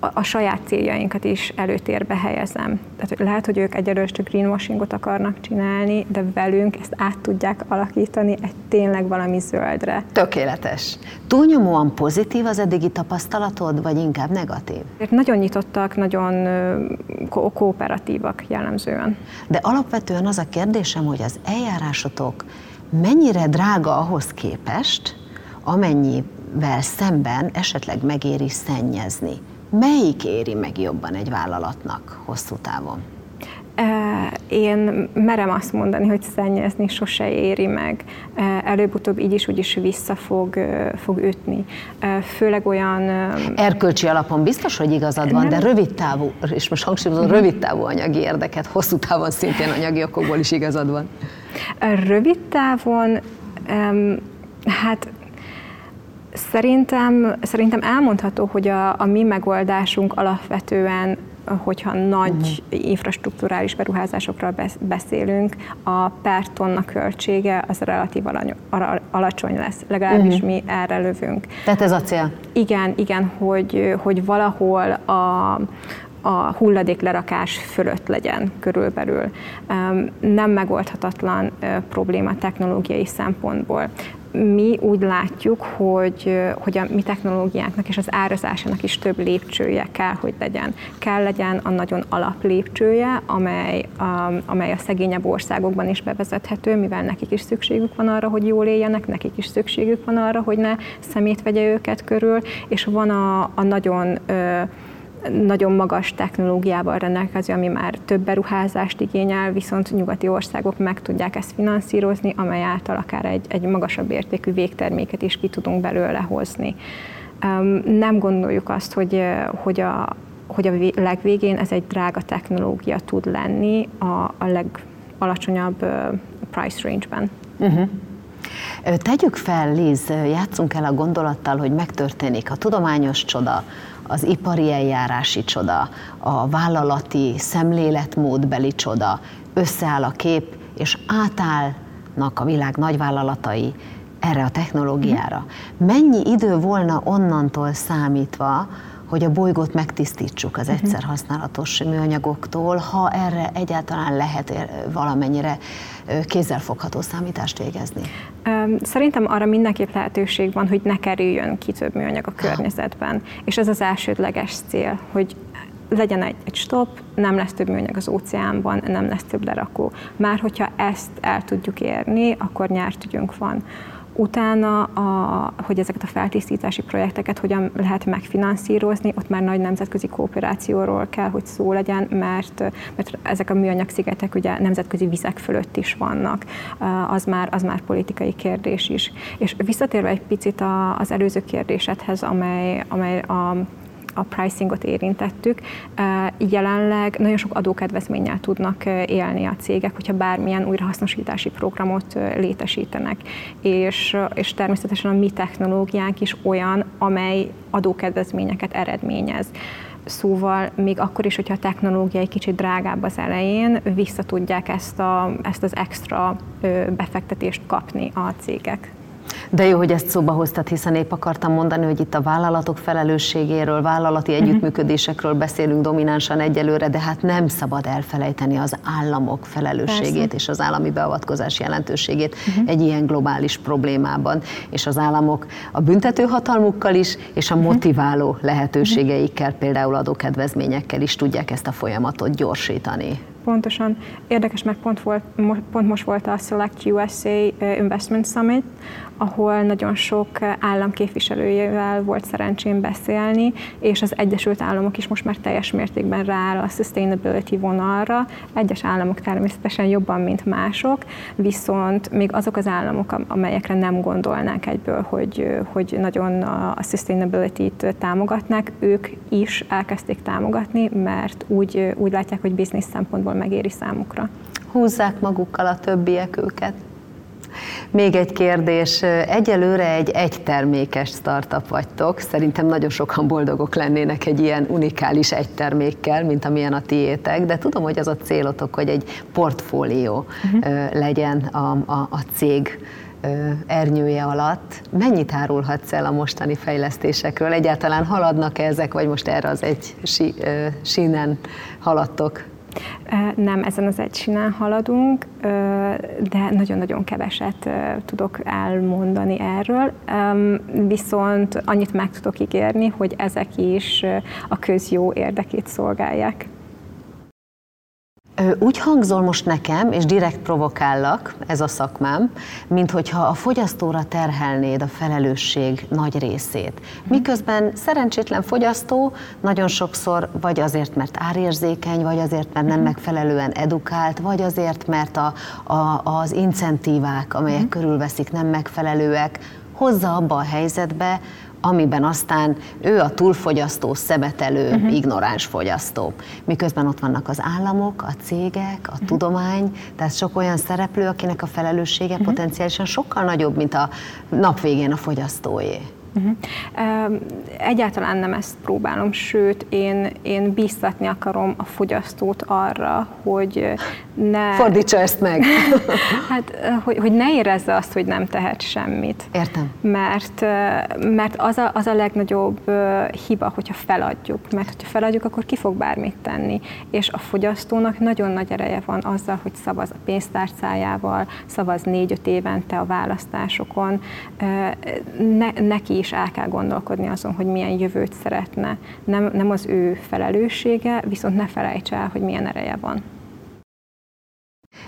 [SPEAKER 4] a, a saját céljainkat is előtérbe helyezem. Tehát lehet, hogy ők egyelőre csak greenwashingot akarnak csinálni, de velünk ezt át tudják alakítani egy tényleg valami zöldre.
[SPEAKER 2] Tökéletes. Túlnyomóan pozitív az eddigi tapasztalatod, vagy inkább negatív?
[SPEAKER 4] Nagyon nyitottak, nagyon ko- kooperatívak jellemzően.
[SPEAKER 2] De alapvetően az a kérdésem, hogy az eljárásotok mennyire drága ahhoz képest, amennyivel szemben esetleg megéri szennyezni melyik éri meg jobban egy vállalatnak hosszú távon?
[SPEAKER 4] Én merem azt mondani, hogy szennyezni sose éri meg. Előbb-utóbb így is úgy is vissza fog, fog ütni. Főleg olyan...
[SPEAKER 2] Erkölcsi alapon biztos, hogy igazad van, de rövid távú, és most hangsúlyozom, rövid távú anyagi érdeket, hosszú távon szintén anyagi okokból is igazad van.
[SPEAKER 4] Rövid távon, hát Szerintem, szerintem elmondható, hogy a, a mi megoldásunk alapvetően hogyha nagy uh-huh. infrastruktúrális beruházásokról beszélünk, a per tonna költsége az relatív alacsony lesz, legalábbis uh-huh. mi erre lövünk.
[SPEAKER 2] Tehát ez a cél?
[SPEAKER 4] Igen, igen, hogy, hogy valahol a, a hulladék lerakás fölött legyen körülbelül. Nem megoldhatatlan probléma technológiai szempontból mi úgy látjuk, hogy, hogy a mi technológiánknak és az árazásának is több lépcsője kell, hogy legyen. Kell legyen a nagyon alap lépcsője, amely amely a szegényebb országokban is bevezethető, mivel nekik is szükségük van arra, hogy jól éljenek, nekik is szükségük van arra, hogy ne szemét vegye őket körül, és van a, a nagyon nagyon magas technológiával rendelkező, ami már több beruházást igényel, viszont nyugati országok meg tudják ezt finanszírozni, amely által akár egy, egy magasabb értékű végterméket is ki tudunk belőle hozni. Nem gondoljuk azt, hogy, hogy a, hogy a legvégén ez egy drága technológia tud lenni a, a legalacsonyabb price range-ben. Uh-huh.
[SPEAKER 2] Tegyük fel, Liz, játszunk el a gondolattal, hogy megtörténik a tudományos csoda, az ipari eljárási csoda, a vállalati szemléletmódbeli csoda, összeáll a kép, és átállnak a világ nagyvállalatai erre a technológiára. Mennyi idő volna onnantól számítva, hogy a bolygót megtisztítsuk az egyszer használatos műanyagoktól, ha erre egyáltalán lehet valamennyire kézzelfogható számítást végezni?
[SPEAKER 4] Szerintem arra mindenképp lehetőség van, hogy ne kerüljön ki több műanyag a környezetben. És ez az elsődleges cél, hogy legyen egy, egy stop, nem lesz több műanyag az óceánban, nem lesz több lerakó. Már hogyha ezt el tudjuk érni, akkor nyertügyünk van. Utána, a, hogy ezeket a feltisztítási projekteket hogyan lehet megfinanszírozni, ott már nagy nemzetközi kooperációról kell, hogy szó legyen, mert, mert ezek a műanyag szigetek ugye nemzetközi vizek fölött is vannak. Az már, az már politikai kérdés is. És visszatérve egy picit az előző kérdésedhez, amely, amely a a pricingot érintettük. Jelenleg nagyon sok adókedvezménnyel tudnak élni a cégek, hogyha bármilyen újrahasznosítási programot létesítenek. És, és természetesen a mi technológiánk is olyan, amely adókedvezményeket eredményez. Szóval még akkor is, hogyha a technológia egy kicsit drágább az elején, vissza tudják ezt, a, ezt az extra befektetést kapni a cégek.
[SPEAKER 2] De jó, hogy ezt szóba hoztad, hiszen épp akartam mondani, hogy itt a vállalatok felelősségéről, vállalati uh-huh. együttműködésekről beszélünk dominánsan egyelőre, de hát nem szabad elfelejteni az államok felelősségét Persze. és az állami beavatkozás jelentőségét uh-huh. egy ilyen globális problémában. És az államok a büntetőhatalmukkal is, és a uh-huh. motiváló lehetőségeikkel, például adókedvezményekkel is tudják ezt a folyamatot gyorsítani.
[SPEAKER 4] Pontosan. Érdekes, mert pont, volt, pont most volt a Select USA Investment Summit, ahol nagyon sok állam képviselőjével volt szerencsém beszélni, és az Egyesült Államok is most már teljes mértékben rááll a sustainability vonalra. Egyes államok természetesen jobban, mint mások, viszont még azok az államok, amelyekre nem gondolnánk egyből, hogy, hogy nagyon a sustainability-t támogatnák, ők is elkezdték támogatni, mert úgy, úgy látják, hogy biznisz szempontból megéri számukra.
[SPEAKER 2] Húzzák magukkal a többiek őket. Még egy kérdés. Egyelőre egy egytermékes startup vagytok. Szerintem nagyon sokan boldogok lennének egy ilyen unikális egytermékkel, mint amilyen a tiétek, de tudom, hogy az a célotok, hogy egy portfólió uh-huh. legyen a, a, a cég ernyője alatt. Mennyit árulhatsz el a mostani fejlesztésekről? Egyáltalán haladnak -e ezek, vagy most erre az egy sí, sínen haladtok?
[SPEAKER 4] Nem ezen az egysinen haladunk, de nagyon-nagyon keveset tudok elmondani erről, viszont annyit meg tudok ígérni, hogy ezek is a közjó érdekét szolgálják.
[SPEAKER 2] Úgy hangzol most nekem, és direkt provokállak, ez a szakmám, mint hogyha a fogyasztóra terhelnéd a felelősség nagy részét. Miközben szerencsétlen fogyasztó nagyon sokszor vagy azért, mert árérzékeny, vagy azért, mert nem megfelelően edukált, vagy azért, mert a, a, az incentívák, amelyek körülveszik, nem megfelelőek, hozza abba a helyzetbe, amiben aztán ő a túlfogyasztó, szemetelő, uh-huh. ignoráns fogyasztó. Miközben ott vannak az államok, a cégek, a uh-huh. tudomány, tehát sok olyan szereplő, akinek a felelőssége uh-huh. potenciálisan sokkal nagyobb, mint a nap végén a fogyasztóé.
[SPEAKER 4] Uh-huh. Egyáltalán nem ezt próbálom, sőt, én, én bíztatni akarom a fogyasztót arra, hogy ne...
[SPEAKER 2] Fordítsa ezt meg!
[SPEAKER 4] hát, hogy, hogy ne érezze azt, hogy nem tehet semmit.
[SPEAKER 2] Értem.
[SPEAKER 4] Mert, mert az, a, az a legnagyobb hiba, hogyha feladjuk. Mert hogyha feladjuk, akkor ki fog bármit tenni. És a fogyasztónak nagyon nagy ereje van azzal, hogy szavaz a pénztárcájával, szavaz négy-öt évente a választásokon. Ne, neki is el kell gondolkodni azon, hogy milyen jövőt szeretne. Nem, nem az ő felelőssége, viszont ne felejts el, hogy milyen ereje van.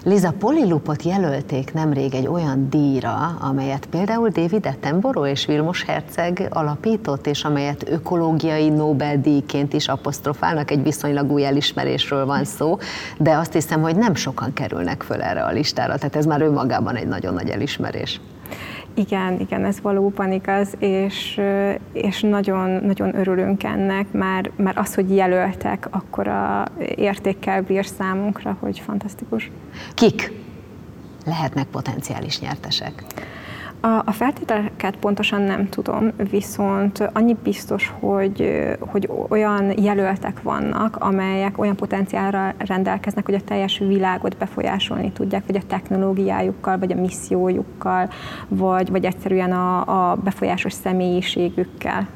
[SPEAKER 2] Liza Polilupot jelölték nemrég egy olyan díjra, amelyet például David Attenborough és Vilmos Herceg alapított, és amelyet ökológiai Nobel-díjként is apostrofálnak, egy viszonylag új elismerésről van szó, de azt hiszem, hogy nem sokan kerülnek föl erre a listára, tehát ez már önmagában egy nagyon nagy elismerés.
[SPEAKER 4] Igen, igen, ez valóban igaz, és, és nagyon, nagyon örülünk ennek, már, már az, hogy jelöltek, akkor a értékkel bír számunkra, hogy fantasztikus.
[SPEAKER 2] Kik lehetnek potenciális nyertesek?
[SPEAKER 4] A, a feltételeket pontosan nem tudom, viszont annyi biztos, hogy, hogy olyan jelöltek vannak, amelyek olyan potenciálra rendelkeznek, hogy a teljes világot befolyásolni tudják, vagy a technológiájukkal, vagy a missziójukkal, vagy, vagy egyszerűen a, a befolyásos személyiségükkel.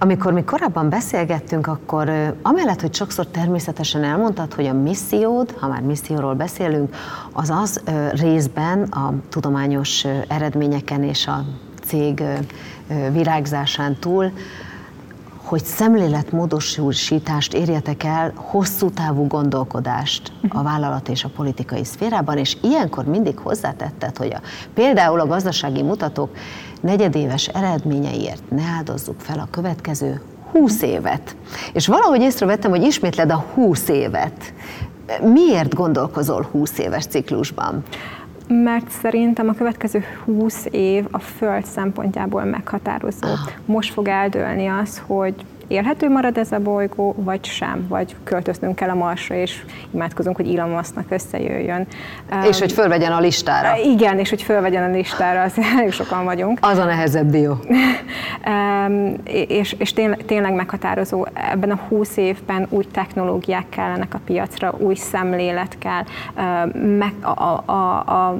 [SPEAKER 2] Amikor mi korábban beszélgettünk, akkor amellett, hogy sokszor természetesen elmondtad, hogy a missziód, ha már misszióról beszélünk, az az részben a tudományos eredményeken és a cég virágzásán túl, hogy szemléletmódosítást érjetek el, hosszú távú gondolkodást a vállalat és a politikai szférában, és ilyenkor mindig hozzátetted, hogy a, például a gazdasági mutatók negyedéves eredményeiért ne áldozzuk fel a következő 20 évet. És valahogy észrevettem, hogy ismétled a 20 évet. Miért gondolkozol 20 éves ciklusban?
[SPEAKER 4] Mert szerintem a következő 20 év a Föld szempontjából meghatározó. Ah. Most fog eldőlni az, hogy élhető marad ez a bolygó, vagy sem, vagy költöznünk kell a Marsra, és imádkozunk, hogy Elon Musknak összejöjjön.
[SPEAKER 2] És hogy fölvegyen a listára.
[SPEAKER 4] Igen, és hogy fölvegyen a listára, az elég sokan vagyunk.
[SPEAKER 2] Az a nehezebb dió.
[SPEAKER 4] és és tényleg, tényleg meghatározó, ebben a 20 évben új technológiák kellenek a piacra, új szemlélet kell, meg a, a, a, a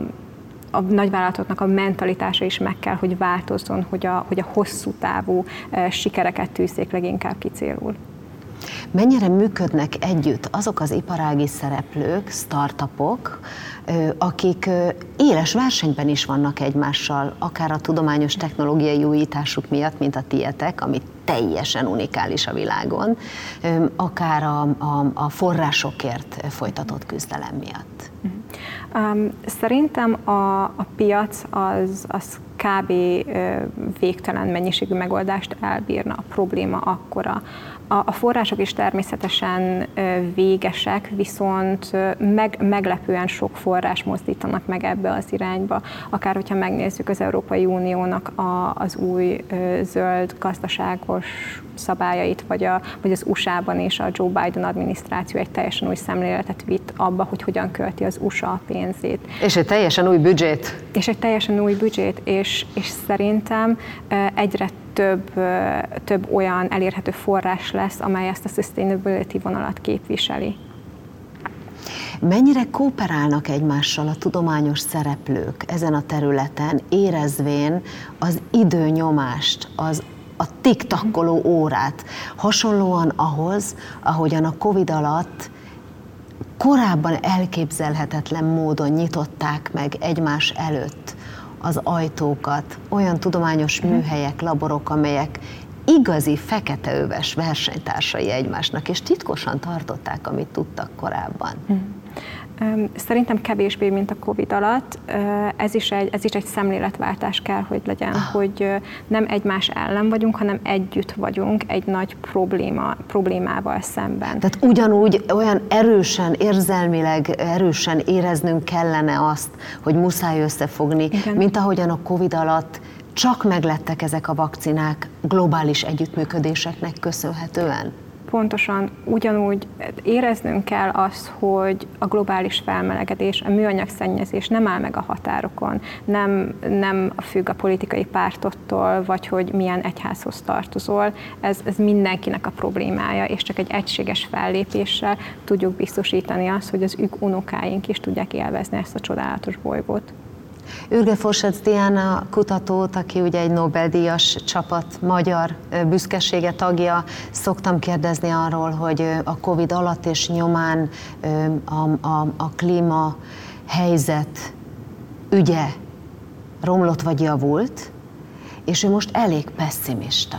[SPEAKER 4] a nagyvállalatoknak a mentalitása is meg kell, hogy változzon, hogy a, hogy a hosszú távú sikereket tűzzék leginkább ki célul.
[SPEAKER 2] Mennyire működnek együtt azok az iparági szereplők, startupok, akik éles versenyben is vannak egymással, akár a tudományos technológiai újításuk miatt, mint a tietek, amit teljesen unikális a világon, akár a, a, a forrásokért folytatott küzdelem miatt.
[SPEAKER 4] Um, szerintem a, a piac az, az kb. végtelen mennyiségű megoldást elbírna. A probléma akkora, a források is természetesen végesek, viszont meg, meglepően sok forrás mozdítanak meg ebbe az irányba. Akár hogyha megnézzük az Európai Uniónak a, az új zöld gazdaságos szabályait, vagy, a, vagy az USA-ban és a Joe Biden adminisztráció egy teljesen új szemléletet vitt abba, hogy hogyan költi az USA a pénzét.
[SPEAKER 2] És egy teljesen új büdzsét.
[SPEAKER 4] És egy teljesen új büdzsét, és, és szerintem egyre több, több olyan elérhető forrás lesz, amely ezt a sustainability vonalat képviseli.
[SPEAKER 2] Mennyire kooperálnak egymással a tudományos szereplők ezen a területen, érezvén az időnyomást, az a tiktakkoló órát, hasonlóan ahhoz, ahogyan a Covid alatt korábban elképzelhetetlen módon nyitották meg egymás előtt az ajtókat, olyan tudományos mhm. műhelyek, laborok, amelyek igazi feketeöves versenytársai egymásnak, és titkosan tartották, amit tudtak korábban.
[SPEAKER 4] Szerintem kevésbé, mint a Covid alatt. Ez is egy, ez is egy szemléletváltás kell, hogy legyen, ah. hogy nem egymás ellen vagyunk, hanem együtt vagyunk egy nagy probléma, problémával szemben.
[SPEAKER 2] Tehát ugyanúgy olyan erősen, érzelmileg erősen éreznünk kellene azt, hogy muszáj összefogni, Igen. mint ahogyan a Covid alatt csak meglettek ezek a vakcinák globális együttműködéseknek köszönhetően?
[SPEAKER 4] Pontosan ugyanúgy éreznünk kell azt, hogy a globális felmelegedés, a műanyag szennyezés nem áll meg a határokon, nem, nem függ a politikai pártottól, vagy hogy milyen egyházhoz tartozol. Ez, ez mindenkinek a problémája, és csak egy egységes fellépéssel tudjuk biztosítani azt, hogy az ők unokáink is tudják élvezni ezt a csodálatos bolygót.
[SPEAKER 2] Ürge Forsec Diana kutatót, aki ugye egy Nobel-díjas csapat magyar büszkesége tagja, szoktam kérdezni arról, hogy a Covid alatt és nyomán a, a, a klíma helyzet ügye romlott vagy javult, és ő most elég pessimista.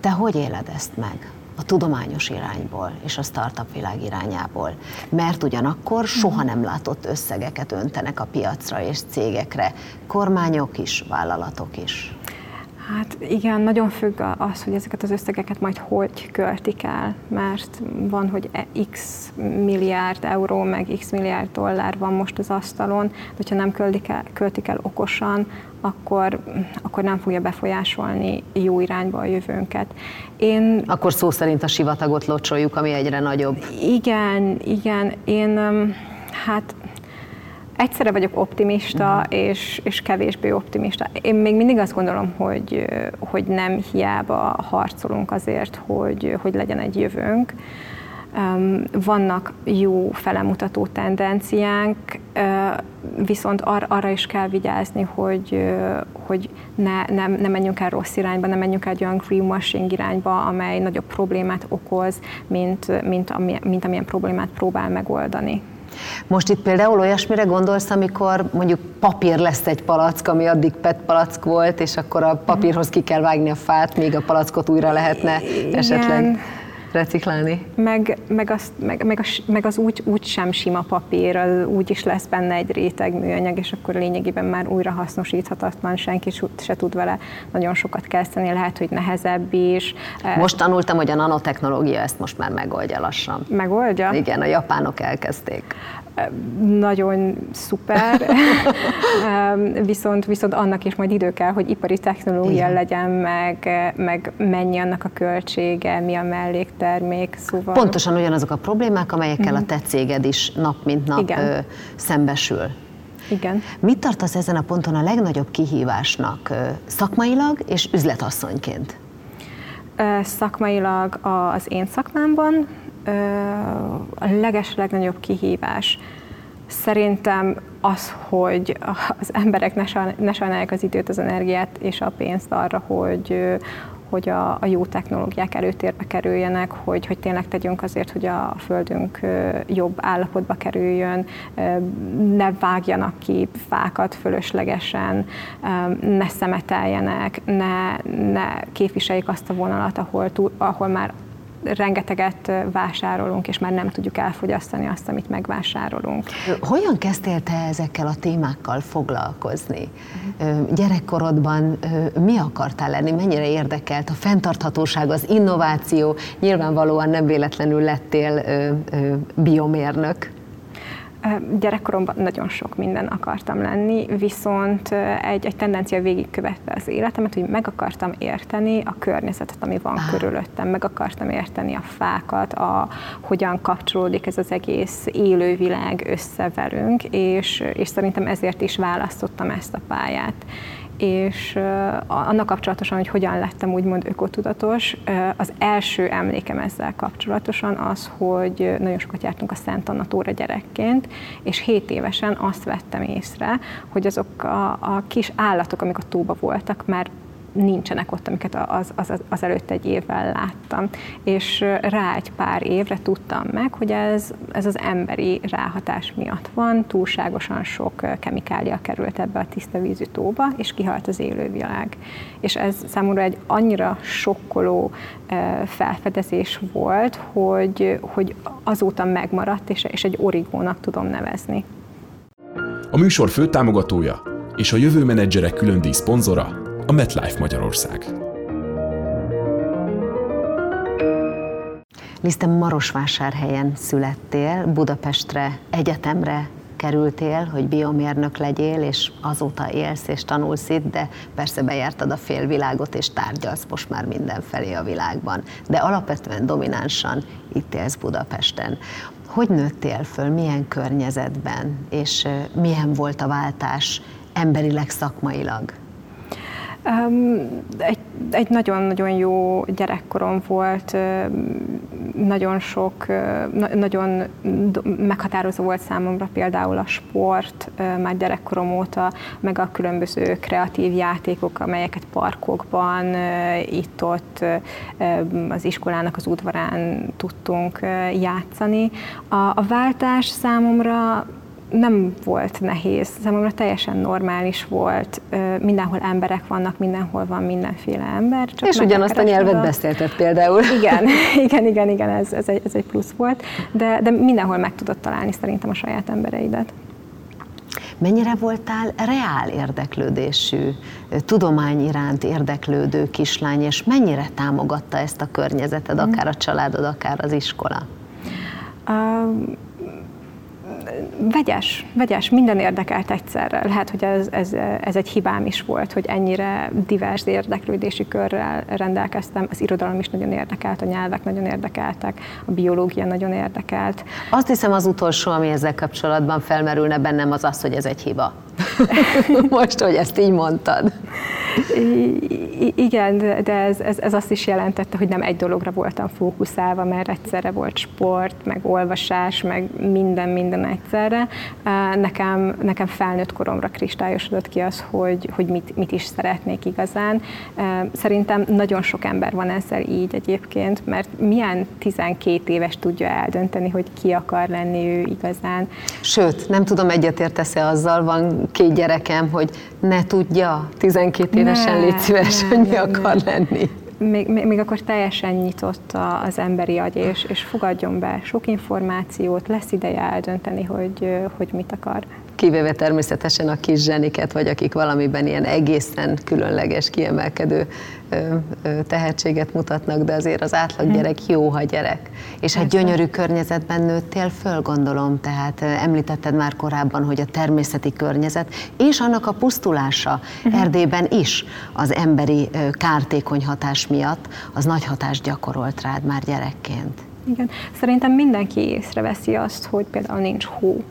[SPEAKER 2] Te hogy éled ezt meg? A tudományos irányból és a startup világ irányából. Mert ugyanakkor soha nem látott összegeket öntenek a piacra és cégekre, kormányok is, vállalatok is.
[SPEAKER 4] Hát igen, nagyon függ az, hogy ezeket az összegeket majd hogy költik el, mert van, hogy e x milliárd euró, meg x milliárd dollár van most az asztalon, de hogyha nem költik el, költik el okosan, akkor, akkor nem fogja befolyásolni jó irányba a jövőnket.
[SPEAKER 2] Én, akkor szó szerint a sivatagot locsoljuk, ami egyre nagyobb.
[SPEAKER 4] Igen, igen. Én hát egyszerre vagyok optimista uh-huh. és, és kevésbé optimista. Én még mindig azt gondolom, hogy, hogy nem hiába harcolunk azért, hogy, hogy legyen egy jövőnk. Vannak jó felemutató tendenciánk, viszont ar- arra is kell vigyázni, hogy, hogy ne, nem, ne menjünk el rossz irányba, ne menjünk el egy olyan greenwashing irányba, amely nagyobb problémát okoz, mint, mint, ami, mint amilyen problémát próbál megoldani.
[SPEAKER 2] Most itt például olyasmire gondolsz, amikor mondjuk papír lesz egy palack, ami addig PET palack volt, és akkor a papírhoz ki kell vágni a fát, még a palackot újra lehetne Igen. Reciklálni.
[SPEAKER 4] Meg, meg, azt, meg, meg, az, meg az úgy, úgy sem sima papír, az úgy is lesz benne egy réteg műanyag, és akkor lényegében már újra hasznosíthatatlan, senki se tud vele nagyon sokat kezdeni, lehet, hogy nehezebb is.
[SPEAKER 2] Most tanultam, hogy a nanotechnológia ezt most már megoldja lassan.
[SPEAKER 4] Megoldja?
[SPEAKER 2] Igen, a japánok elkezdték
[SPEAKER 4] nagyon szuper, viszont, viszont annak is majd idő kell, hogy ipari technológia Igen. legyen, meg, meg mennyi annak a költsége, mi a melléktermék,
[SPEAKER 2] szóval... Pontosan ugyanazok a problémák, amelyekkel mm. a te céged is nap mint nap Igen. Ö, szembesül.
[SPEAKER 4] Igen.
[SPEAKER 2] Mit tartasz ezen a ponton a legnagyobb kihívásnak szakmailag és üzletasszonyként?
[SPEAKER 4] Szakmailag az én szakmámban a leges legnagyobb kihívás szerintem az, hogy az emberek ne sajnálják az időt, az energiát és a pénzt arra, hogy, hogy a, a jó technológiák előtérbe kerüljenek, hogy, hogy tényleg tegyünk azért, hogy a Földünk jobb állapotba kerüljön, ne vágjanak ki fákat fölöslegesen, ne szemeteljenek, ne, ne képviseljék azt a vonalat, ahol, ahol már rengeteget vásárolunk, és már nem tudjuk elfogyasztani azt, amit megvásárolunk.
[SPEAKER 2] Hogyan kezdtél te ezekkel a témákkal foglalkozni? Uh-huh. Gyerekkorodban mi akartál lenni? Mennyire érdekelt a fenntarthatóság, az innováció? Nyilvánvalóan nem véletlenül lettél biomérnök.
[SPEAKER 4] Gyerekkoromban nagyon sok minden akartam lenni, viszont egy, egy tendencia végigkövette az életemet, hogy meg akartam érteni a környezetet, ami van ah. körülöttem, meg akartam érteni a fákat, a, hogyan kapcsolódik ez az egész élővilág össze velünk, és, és szerintem ezért is választottam ezt a pályát és annak kapcsolatosan, hogy hogyan lettem úgymond ökotudatos, az első emlékem ezzel kapcsolatosan az, hogy nagyon sokat jártunk a Szent Anna tóra gyerekként, és 7 évesen azt vettem észre, hogy azok a, a kis állatok, amik a tóba voltak, már nincsenek ott, amiket az, az, az előtt egy évvel láttam. És rá egy pár évre tudtam meg, hogy ez, ez az emberi ráhatás miatt van, túlságosan sok kemikália került ebbe a tiszta vízű tóba, és kihalt az élővilág. És ez számomra egy annyira sokkoló felfedezés volt, hogy, hogy azóta megmaradt, és, és egy origónak tudom nevezni.
[SPEAKER 1] A műsor fő támogatója és a jövő menedzserek külön díj szponzora a MetLife Magyarország.
[SPEAKER 2] Lisztem Marosvásárhelyen születtél, Budapestre, egyetemre kerültél, hogy biomérnök legyél, és azóta élsz és tanulsz itt, de persze bejártad a félvilágot, és tárgyalsz most már mindenfelé a világban. De alapvetően dominánsan itt élsz Budapesten. Hogy nőttél föl, milyen környezetben, és milyen volt a váltás emberileg, szakmailag?
[SPEAKER 4] Egy, egy nagyon-nagyon jó gyerekkorom volt, nagyon sok, nagyon meghatározó volt számomra például a sport, már gyerekkorom óta, meg a különböző kreatív játékok, amelyeket parkokban, itt-ott az iskolának az udvarán tudtunk játszani. A, a váltás számomra nem volt nehéz, számomra teljesen normális volt, mindenhol emberek vannak, mindenhol van mindenféle ember.
[SPEAKER 2] Csak és ugyanazt a nyelvet a... beszélted például.
[SPEAKER 4] Igen, igen, igen, igen ez, ez, egy, ez egy plusz volt, de, de mindenhol meg tudod találni szerintem a saját embereidet.
[SPEAKER 2] Mennyire voltál reál érdeklődésű, tudomány iránt érdeklődő kislány, és mennyire támogatta ezt a környezeted, akár a családod, akár az iskola? Uh,
[SPEAKER 4] vegyes, vegyes, minden érdekelt egyszerre. Lehet, hogy ez, ez, ez egy hibám is volt, hogy ennyire divers érdeklődési körrel rendelkeztem. Az irodalom is nagyon érdekelt, a nyelvek nagyon érdekeltek, a biológia nagyon érdekelt.
[SPEAKER 2] Azt hiszem az utolsó, ami ezzel kapcsolatban felmerülne bennem, az az, hogy ez egy hiba. Most, hogy ezt így mondtad.
[SPEAKER 4] Igen, de ez, ez, ez azt is jelentette, hogy nem egy dologra voltam fókuszálva, mert egyszerre volt sport, meg olvasás, meg minden, minden egyszerre. Nekem, nekem felnőtt koromra kristályosodott ki az, hogy, hogy mit, mit is szeretnék igazán. Szerintem nagyon sok ember van ezzel így egyébként, mert milyen 12 éves tudja eldönteni, hogy ki akar lenni ő igazán.
[SPEAKER 2] Sőt, nem tudom, egyetértesz-e azzal, van két gyerekem, hogy ne tudja 12 évesen, légy szíves, ne, hogy mi ne, akar ne. lenni.
[SPEAKER 4] Még, még, még akkor teljesen nyitott az emberi agy, és, és fogadjon be sok információt, lesz ideje eldönteni, hogy, hogy mit akar
[SPEAKER 2] kivéve természetesen a kis zseniket, vagy akik valamiben ilyen egészen különleges, kiemelkedő tehetséget mutatnak, de azért az átlag gyerek jó, ha gyerek. És hát gyönyörű környezetben nőttél föl, gondolom, tehát említetted már korábban, hogy a természeti környezet és annak a pusztulása uh-huh. Erdélyben is az emberi kártékony hatás miatt az nagy hatást gyakorolt rád már gyerekként.
[SPEAKER 4] Igen, szerintem mindenki észreveszi azt, hogy például nincs hó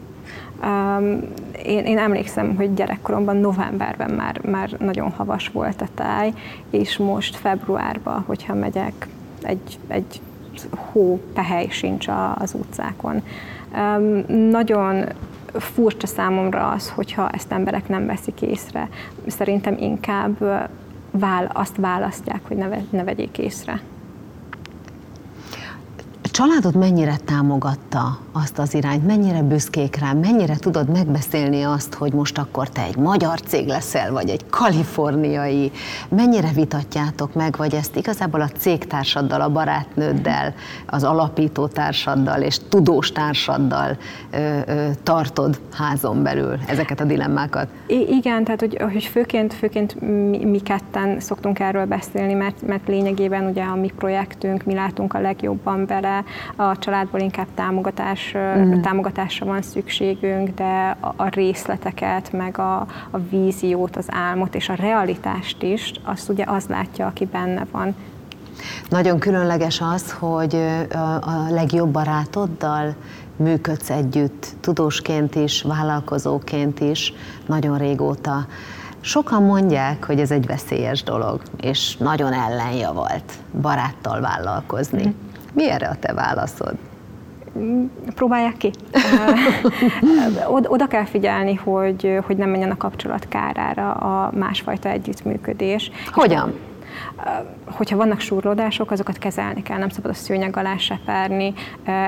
[SPEAKER 4] Um, én, én emlékszem, hogy gyerekkoromban novemberben már, már nagyon havas volt a táj, és most februárban, hogyha megyek, egy, egy hó pehely sincs az utcákon. Um, nagyon furcsa számomra az, hogyha ezt emberek nem veszik észre. Szerintem inkább vál, azt választják, hogy ne, ne vegyék észre
[SPEAKER 2] családod mennyire támogatta azt az irányt, mennyire büszkék rá, mennyire tudod megbeszélni azt, hogy most akkor te egy magyar cég leszel, vagy egy kaliforniai, mennyire vitatjátok meg, vagy ezt igazából a cégtársaddal, a barátnőddel, az alapító társaddal és tudós társaddal ö, ö, tartod házon belül ezeket a dilemmákat?
[SPEAKER 4] I- igen, tehát hogy, hogy főként, főként mi, mi ketten szoktunk erről beszélni, mert, mert lényegében ugye a mi projektünk, mi látunk a legjobban bele, a családból inkább támogatás, mm. támogatásra van szükségünk, de a, a részleteket, meg a, a víziót, az álmot és a realitást is, azt ugye az látja, aki benne van.
[SPEAKER 2] Nagyon különleges az, hogy a legjobb barátoddal működsz együtt, tudósként is, vállalkozóként is, nagyon régóta. Sokan mondják, hogy ez egy veszélyes dolog, és nagyon ellenjavalt baráttal vállalkozni. Mm. Mi erre a te válaszod?
[SPEAKER 4] Próbálják ki. Oda kell figyelni, hogy, hogy nem menjen a kapcsolat kárára a másfajta együttműködés.
[SPEAKER 2] Hogyan?
[SPEAKER 4] Hogyha vannak súrlódások, azokat kezelni kell, nem szabad a szőnyeg alá seperni.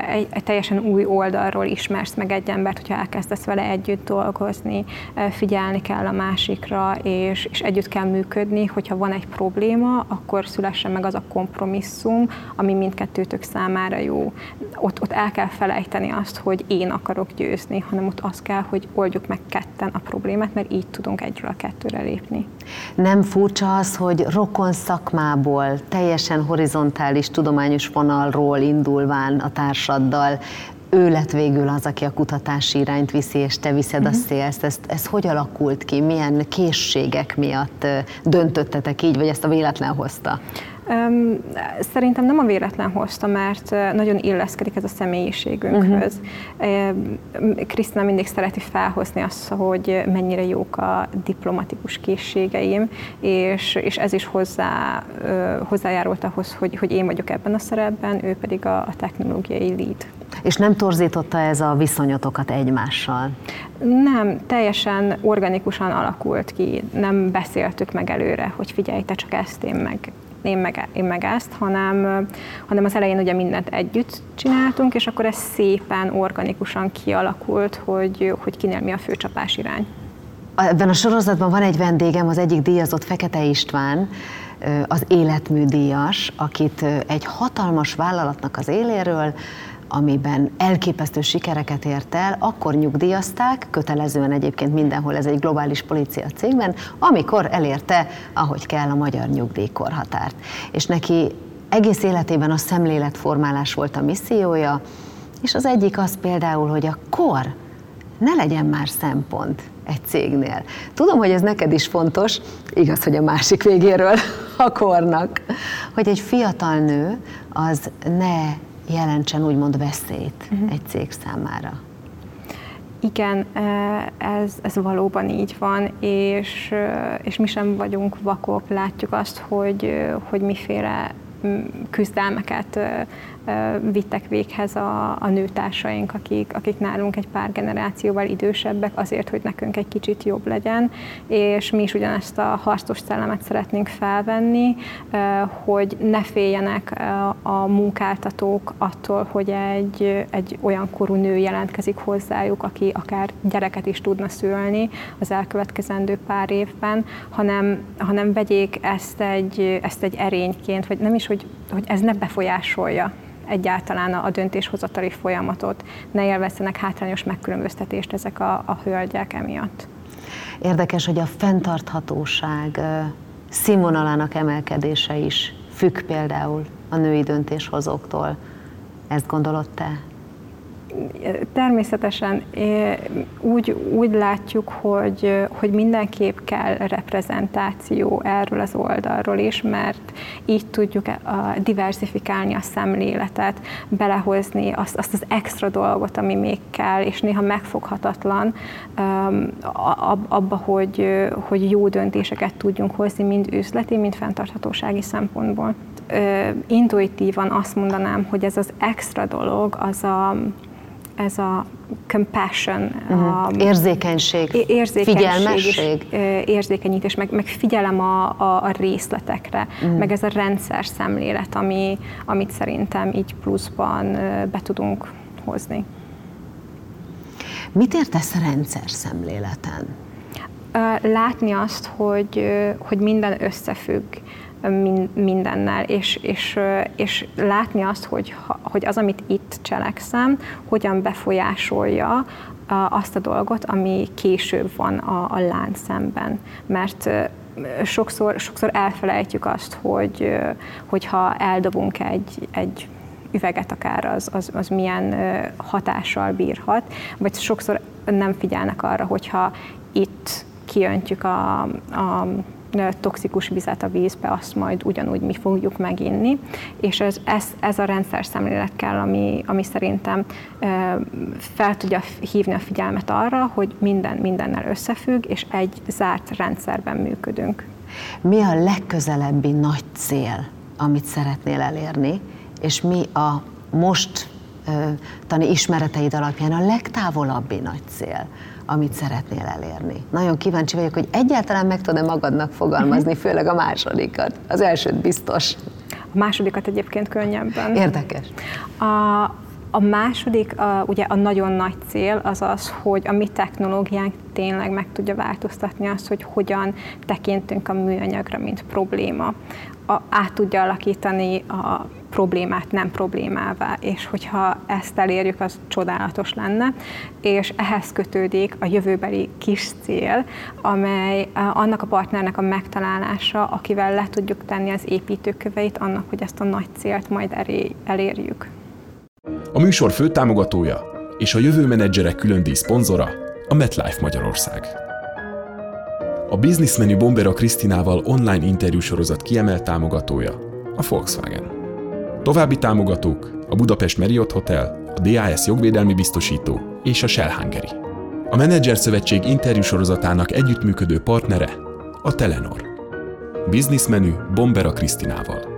[SPEAKER 4] Egy, egy teljesen új oldalról ismersz meg egy embert, hogyha elkezdesz vele együtt dolgozni, figyelni kell a másikra, és, és együtt kell működni, hogyha van egy probléma, akkor szülessen meg az a kompromisszum, ami mindkettőtök számára jó. Ott, ott el kell felejteni azt, hogy én akarok győzni, hanem ott az kell, hogy oldjuk meg ketten a problémát, mert így tudunk egyről a kettőre lépni.
[SPEAKER 2] Nem furcsa az, hogy rokon szakmából, teljesen horizontális tudományos vonalról indulván a társaddal, ő lett végül az, aki a kutatási irányt viszi, és te viszed uh-huh. a mhm. szélzt. Ez, ez hogy alakult ki? Milyen készségek miatt döntöttetek így, vagy ezt a véletlen hozta?
[SPEAKER 4] Szerintem nem a véletlen hozta, mert nagyon illeszkedik ez a személyiségünkhöz. Uh-huh. Krisztina mindig szereti felhozni azt, hogy mennyire jók a diplomatikus készségeim, és, és ez is hozzá, hozzájárult ahhoz, hogy, hogy én vagyok ebben a szerepben, ő pedig a, a technológiai lead.
[SPEAKER 2] És nem torzította ez a viszonyotokat egymással?
[SPEAKER 4] Nem, teljesen organikusan alakult ki. Nem beszéltük meg előre, hogy figyelj, te csak ezt, én meg én meg, én meg ezt, hanem, hanem az elején ugye mindent együtt csináltunk, és akkor ez szépen, organikusan kialakult, hogy, hogy kinél mi a főcsapás irány.
[SPEAKER 2] Ebben a sorozatban van egy vendégem, az egyik díjazott Fekete István, az életműdíjas, akit egy hatalmas vállalatnak az éléről amiben elképesztő sikereket ért el, akkor nyugdíjazták, kötelezően egyébként mindenhol ez egy globális policia cégben, amikor elérte, ahogy kell, a magyar nyugdíjkorhatárt. És neki egész életében a szemléletformálás volt a missziója, és az egyik az például, hogy a kor ne legyen már szempont egy cégnél. Tudom, hogy ez neked is fontos, igaz, hogy a másik végéről a kornak, hogy egy fiatal nő az ne jelentsen úgymond veszélyt uh-huh. egy cég számára.
[SPEAKER 4] Igen, ez, ez valóban így van, és, és mi sem vagyunk vakok, látjuk azt, hogy, hogy miféle küzdelmeket vittek véghez a, a nőtársaink, akik, akik nálunk egy pár generációval idősebbek, azért, hogy nekünk egy kicsit jobb legyen, és mi is ugyanezt a harcos szellemet szeretnénk felvenni, hogy ne féljenek a munkáltatók attól, hogy egy, egy olyan korú nő jelentkezik hozzájuk, aki akár gyereket is tudna szülni az elkövetkezendő pár évben, hanem, hanem vegyék ezt egy, ezt egy erényként, vagy nem is, hogy, hogy ez ne befolyásolja egyáltalán a döntéshozatali folyamatot, ne élvezzenek hátrányos megkülönböztetést ezek a, a hölgyek emiatt.
[SPEAKER 2] Érdekes, hogy a fenntarthatóság színvonalának emelkedése is függ például a női döntéshozóktól. Ezt gondolod te?
[SPEAKER 4] Természetesen úgy, úgy látjuk, hogy, hogy mindenképp kell reprezentáció erről az oldalról is, mert így tudjuk diversifikálni a szemléletet, belehozni azt, azt az extra dolgot, ami még kell, és néha megfoghatatlan abba, hogy, hogy jó döntéseket tudjunk hozni, mind üzleti, mind fenntarthatósági szempontból. Intuitívan azt mondanám, hogy ez az extra dolog, az a, ez a compassion,
[SPEAKER 2] uh-huh. a érzékenység, érzékenység figyelmesség,
[SPEAKER 4] és, érzékenyítés, meg, meg figyelem a, a, a részletekre, uh-huh. meg ez a rendszer szemlélet, ami, amit szerintem így pluszban be tudunk hozni.
[SPEAKER 2] Mit értesz rendszer szemléleten?
[SPEAKER 4] Látni azt, hogy, hogy minden összefügg mindennel, és, és, és látni azt, hogy, hogy az, amit itt cselekszem, hogyan befolyásolja azt a dolgot, ami később van a, a láncszemben. Mert sokszor, sokszor elfelejtjük azt, hogy, hogyha eldobunk egy, egy üveget akár, az, az, az milyen hatással bírhat, vagy sokszor nem figyelnek arra, hogyha itt kiöntjük a, a toxikus vizet a vízbe, azt majd ugyanúgy mi fogjuk meginni, és ez, ez, ez a rendszer szemlélet kell, ami, ami szerintem fel tudja hívni a figyelmet arra, hogy minden mindennel összefügg, és egy zárt rendszerben működünk.
[SPEAKER 2] Mi a legközelebbi nagy cél, amit szeretnél elérni, és mi a most tani ismereteid alapján a legtávolabbi nagy cél, amit szeretnél elérni. Nagyon kíváncsi vagyok, hogy egyáltalán meg tudod-e magadnak fogalmazni, mhm. főleg a másodikat. Az elsőt biztos.
[SPEAKER 4] A másodikat egyébként könnyebben.
[SPEAKER 2] Érdekes.
[SPEAKER 4] A, a második, a, ugye a nagyon nagy cél az az, hogy a mi technológiánk tényleg meg tudja változtatni azt, hogy hogyan tekintünk a műanyagra, mint probléma. A, át tudja alakítani a problémát nem problémává, és hogyha ezt elérjük, az csodálatos lenne, és ehhez kötődik a jövőbeli kis cél, amely annak a partnernek a megtalálása, akivel le tudjuk tenni az építőköveit annak, hogy ezt a nagy célt majd elérjük.
[SPEAKER 1] A műsor fő támogatója és a jövő menedzserek külön díj szponzora a MetLife Magyarország. A Business Menu Bombera Krisztinával online interjúsorozat kiemelt támogatója a Volkswagen. További támogatók a Budapest Marriott Hotel, a DAS jogvédelmi biztosító és a Shell Hungary. A Menedzser Szövetség interjú sorozatának együttműködő partnere a Telenor. Business Menu Bombera Krisztinával.